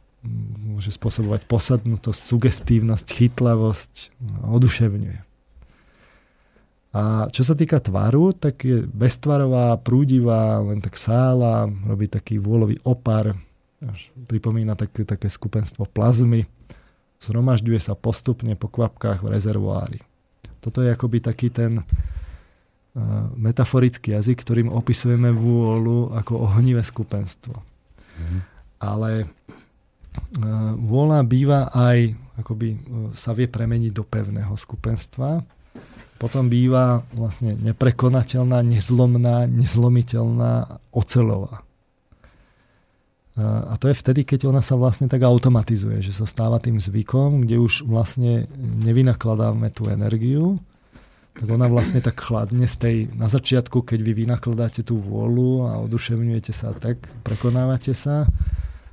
môže spôsobovať posadnutosť, sugestívnosť, chytlavosť, oduševňuje. A čo sa týka tvaru, tak je beztvarová, prúdivá, len tak sála, robí taký vôľový opar, až pripomína také, také skupenstvo plazmy, zhromažďuje sa postupne po kvapkách v rezervoári. Toto je akoby taký ten uh, metaforický jazyk, ktorým opisujeme vôľu ako ohnivé skupenstvo. Mm-hmm. Ale uh, vôľa býva aj, akoby uh, sa vie premeniť do pevného skupenstva, potom býva vlastne neprekonateľná, nezlomná, nezlomiteľná, ocelová. A to je vtedy, keď ona sa vlastne tak automatizuje, že sa stáva tým zvykom, kde už vlastne nevynakladáme tú energiu, tak ona vlastne tak chladne z tej, na začiatku, keď vy vynakladáte tú vôľu a oduševňujete sa tak, prekonávate sa,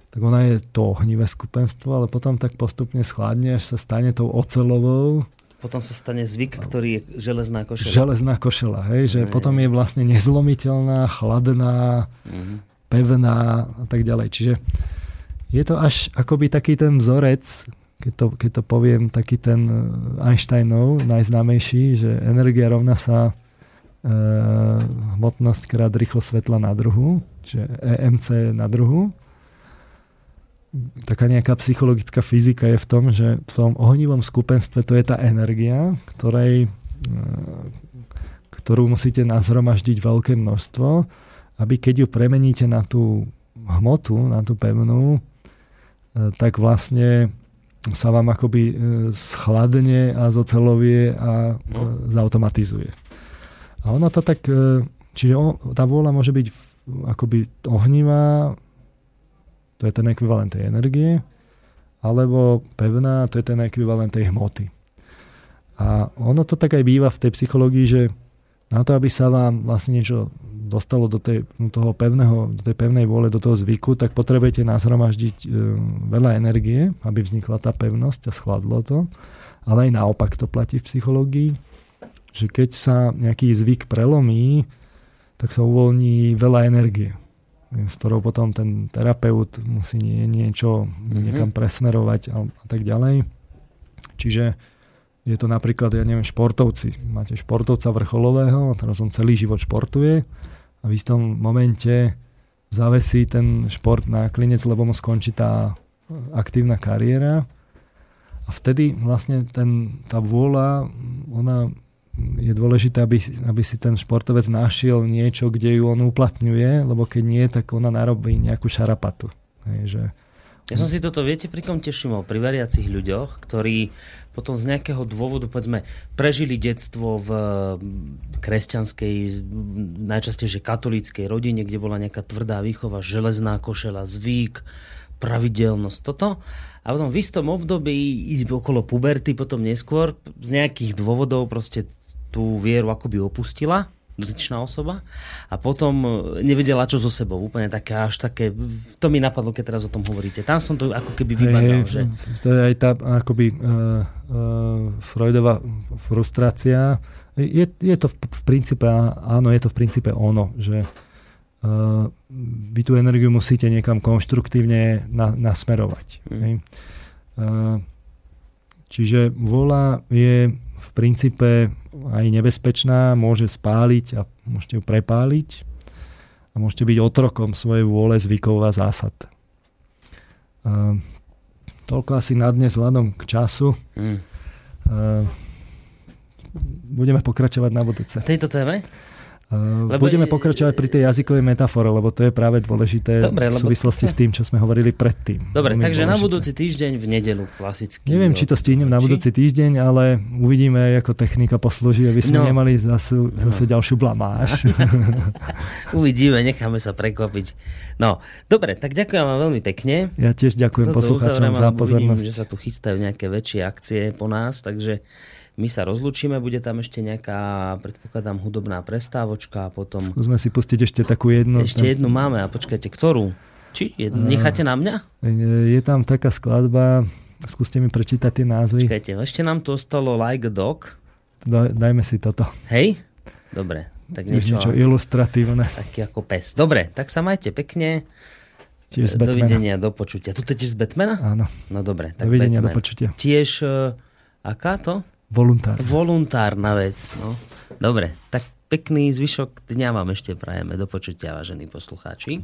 tak ona je to ohnivé skupenstvo, ale potom tak postupne schladne, až sa stane tou ocelovou, potom sa stane zvyk, ktorý je železná košela. Železná košela, hej, že Aj. potom je vlastne nezlomiteľná, chladná, uh-huh. pevná a tak ďalej. Čiže je to až akoby taký ten vzorec, keď to, keď to poviem, taký ten eh, Einsteinov najznámejší, že energia rovná sa e, hmotnosť krát rýchlo svetla na druhu, čiže EMC na druhu taká nejaká psychologická fyzika je v tom, že v tom ohnivom skupenstve to je tá energia, ktorej, e, ktorú musíte nazhromaždiť veľké množstvo, aby keď ju premeníte na tú hmotu, na tú pevnú, e, tak vlastne sa vám akoby e, schladne a zocelovie a no. zautomatizuje. A ono to tak, čiže tá vôľa môže byť akoby ohnivá, to je ten ekvivalent tej energie, alebo pevná, to je ten ekvivalent tej hmoty. A ono to tak aj býva v tej psychológii, že na to, aby sa vám vlastne niečo dostalo do, tej, toho pevného, do tej pevnej vôle, do toho zvyku, tak potrebujete nazhromaždiť e, veľa energie, aby vznikla tá pevnosť a schladlo to. Ale aj naopak to platí v psychológii, že keď sa nejaký zvyk prelomí, tak sa uvoľní veľa energie s ktorou potom ten terapeut musí nie, niečo mm-hmm. niekam presmerovať a, a tak ďalej. Čiže je to napríklad, ja neviem, športovci. Máte športovca vrcholového, teraz on celý život športuje a v istom momente zavesí ten šport na klinec, lebo mu skončí tá aktívna kariéra a vtedy vlastne ten, tá vôľa, ona je dôležité, aby, aby si ten športovec našiel niečo, kde ju on uplatňuje, lebo keď nie, tak ona narobí nejakú šarapatu. Hej, že... Ja som si toto, viete, pri kom teším pri veriacich ľuďoch, ktorí potom z nejakého dôvodu, povedzme, prežili detstvo v kresťanskej, najčastejšie katolíckej rodine, kde bola nejaká tvrdá výchova, železná košela, zvyk, pravidelnosť, toto a potom v istom období okolo puberty, potom neskôr z nejakých dôvodov proste tú vieru akoby opustila dotyčná osoba a potom e, nevedela čo so sebou. Úplne také až také, to mi napadlo, keď teraz o tom hovoríte. Tam som to ako keby vybadal, že... To je aj tá akoby uh, uh, Freudová frustrácia. Je, je to v, v princípe, áno, je to v princípe ono, že uh, vy tú energiu musíte niekam konštruktívne na, nasmerovať. Mm. Uh, čiže vola je v princípe aj nebezpečná, môže spáliť a môžete ju prepáliť a môžete byť otrokom svojej vôle, zvykov a zásad. Uh, toľko asi na dnes vzhľadom k času. Mm. Uh, budeme pokračovať na budúce. Tejto téme? Lebo Budeme pokračovať pri tej jazykovej metafore, lebo to je práve dôležité Dobre, v súvislosti s tým, čo sme hovorili predtým. Dobre, takže dôležité. na budúci týždeň v nedelu klasicky. Neviem, či to stihnem na budúci týždeň, ale uvidíme, ako technika poslúži, aby sme no. nemali zase, zase no. ďalšiu blamáž. uvidíme, necháme sa prekvapiť. No, dobre, tak ďakujem vám veľmi pekne. Ja tiež ďakujem poslucháčom za pozornosť. Uvidím, že sa tu chystajú nejaké väčšie akcie po nás, takže my sa rozlučíme, bude tam ešte nejaká, predpokladám, hudobná prestávočka a potom... Skúsme si pustiť ešte takú jednu. Ešte jednu máme a počkajte, ktorú? Či? Jednu, necháte na mňa? Je tam taká skladba, skúste mi prečítať tie názvy. Počkajte, ešte nám to ostalo Like a Dog. Dajme si toto. Hej? Dobre. Tak niečo, niečo ilustratívne. Taký ako pes. Dobre, tak sa majte pekne. Tiež z Dovidenia, do počutia. Tu tiež z Batmana? Áno. No dobre. Tak Dovidenia, Batman. do počutia. Tiež, uh, aká to? Voluntárna. Voluntárna vec, no. Dobre, tak pekný zvyšok dňa vám ešte prajeme. Do počutia, vážení poslucháči.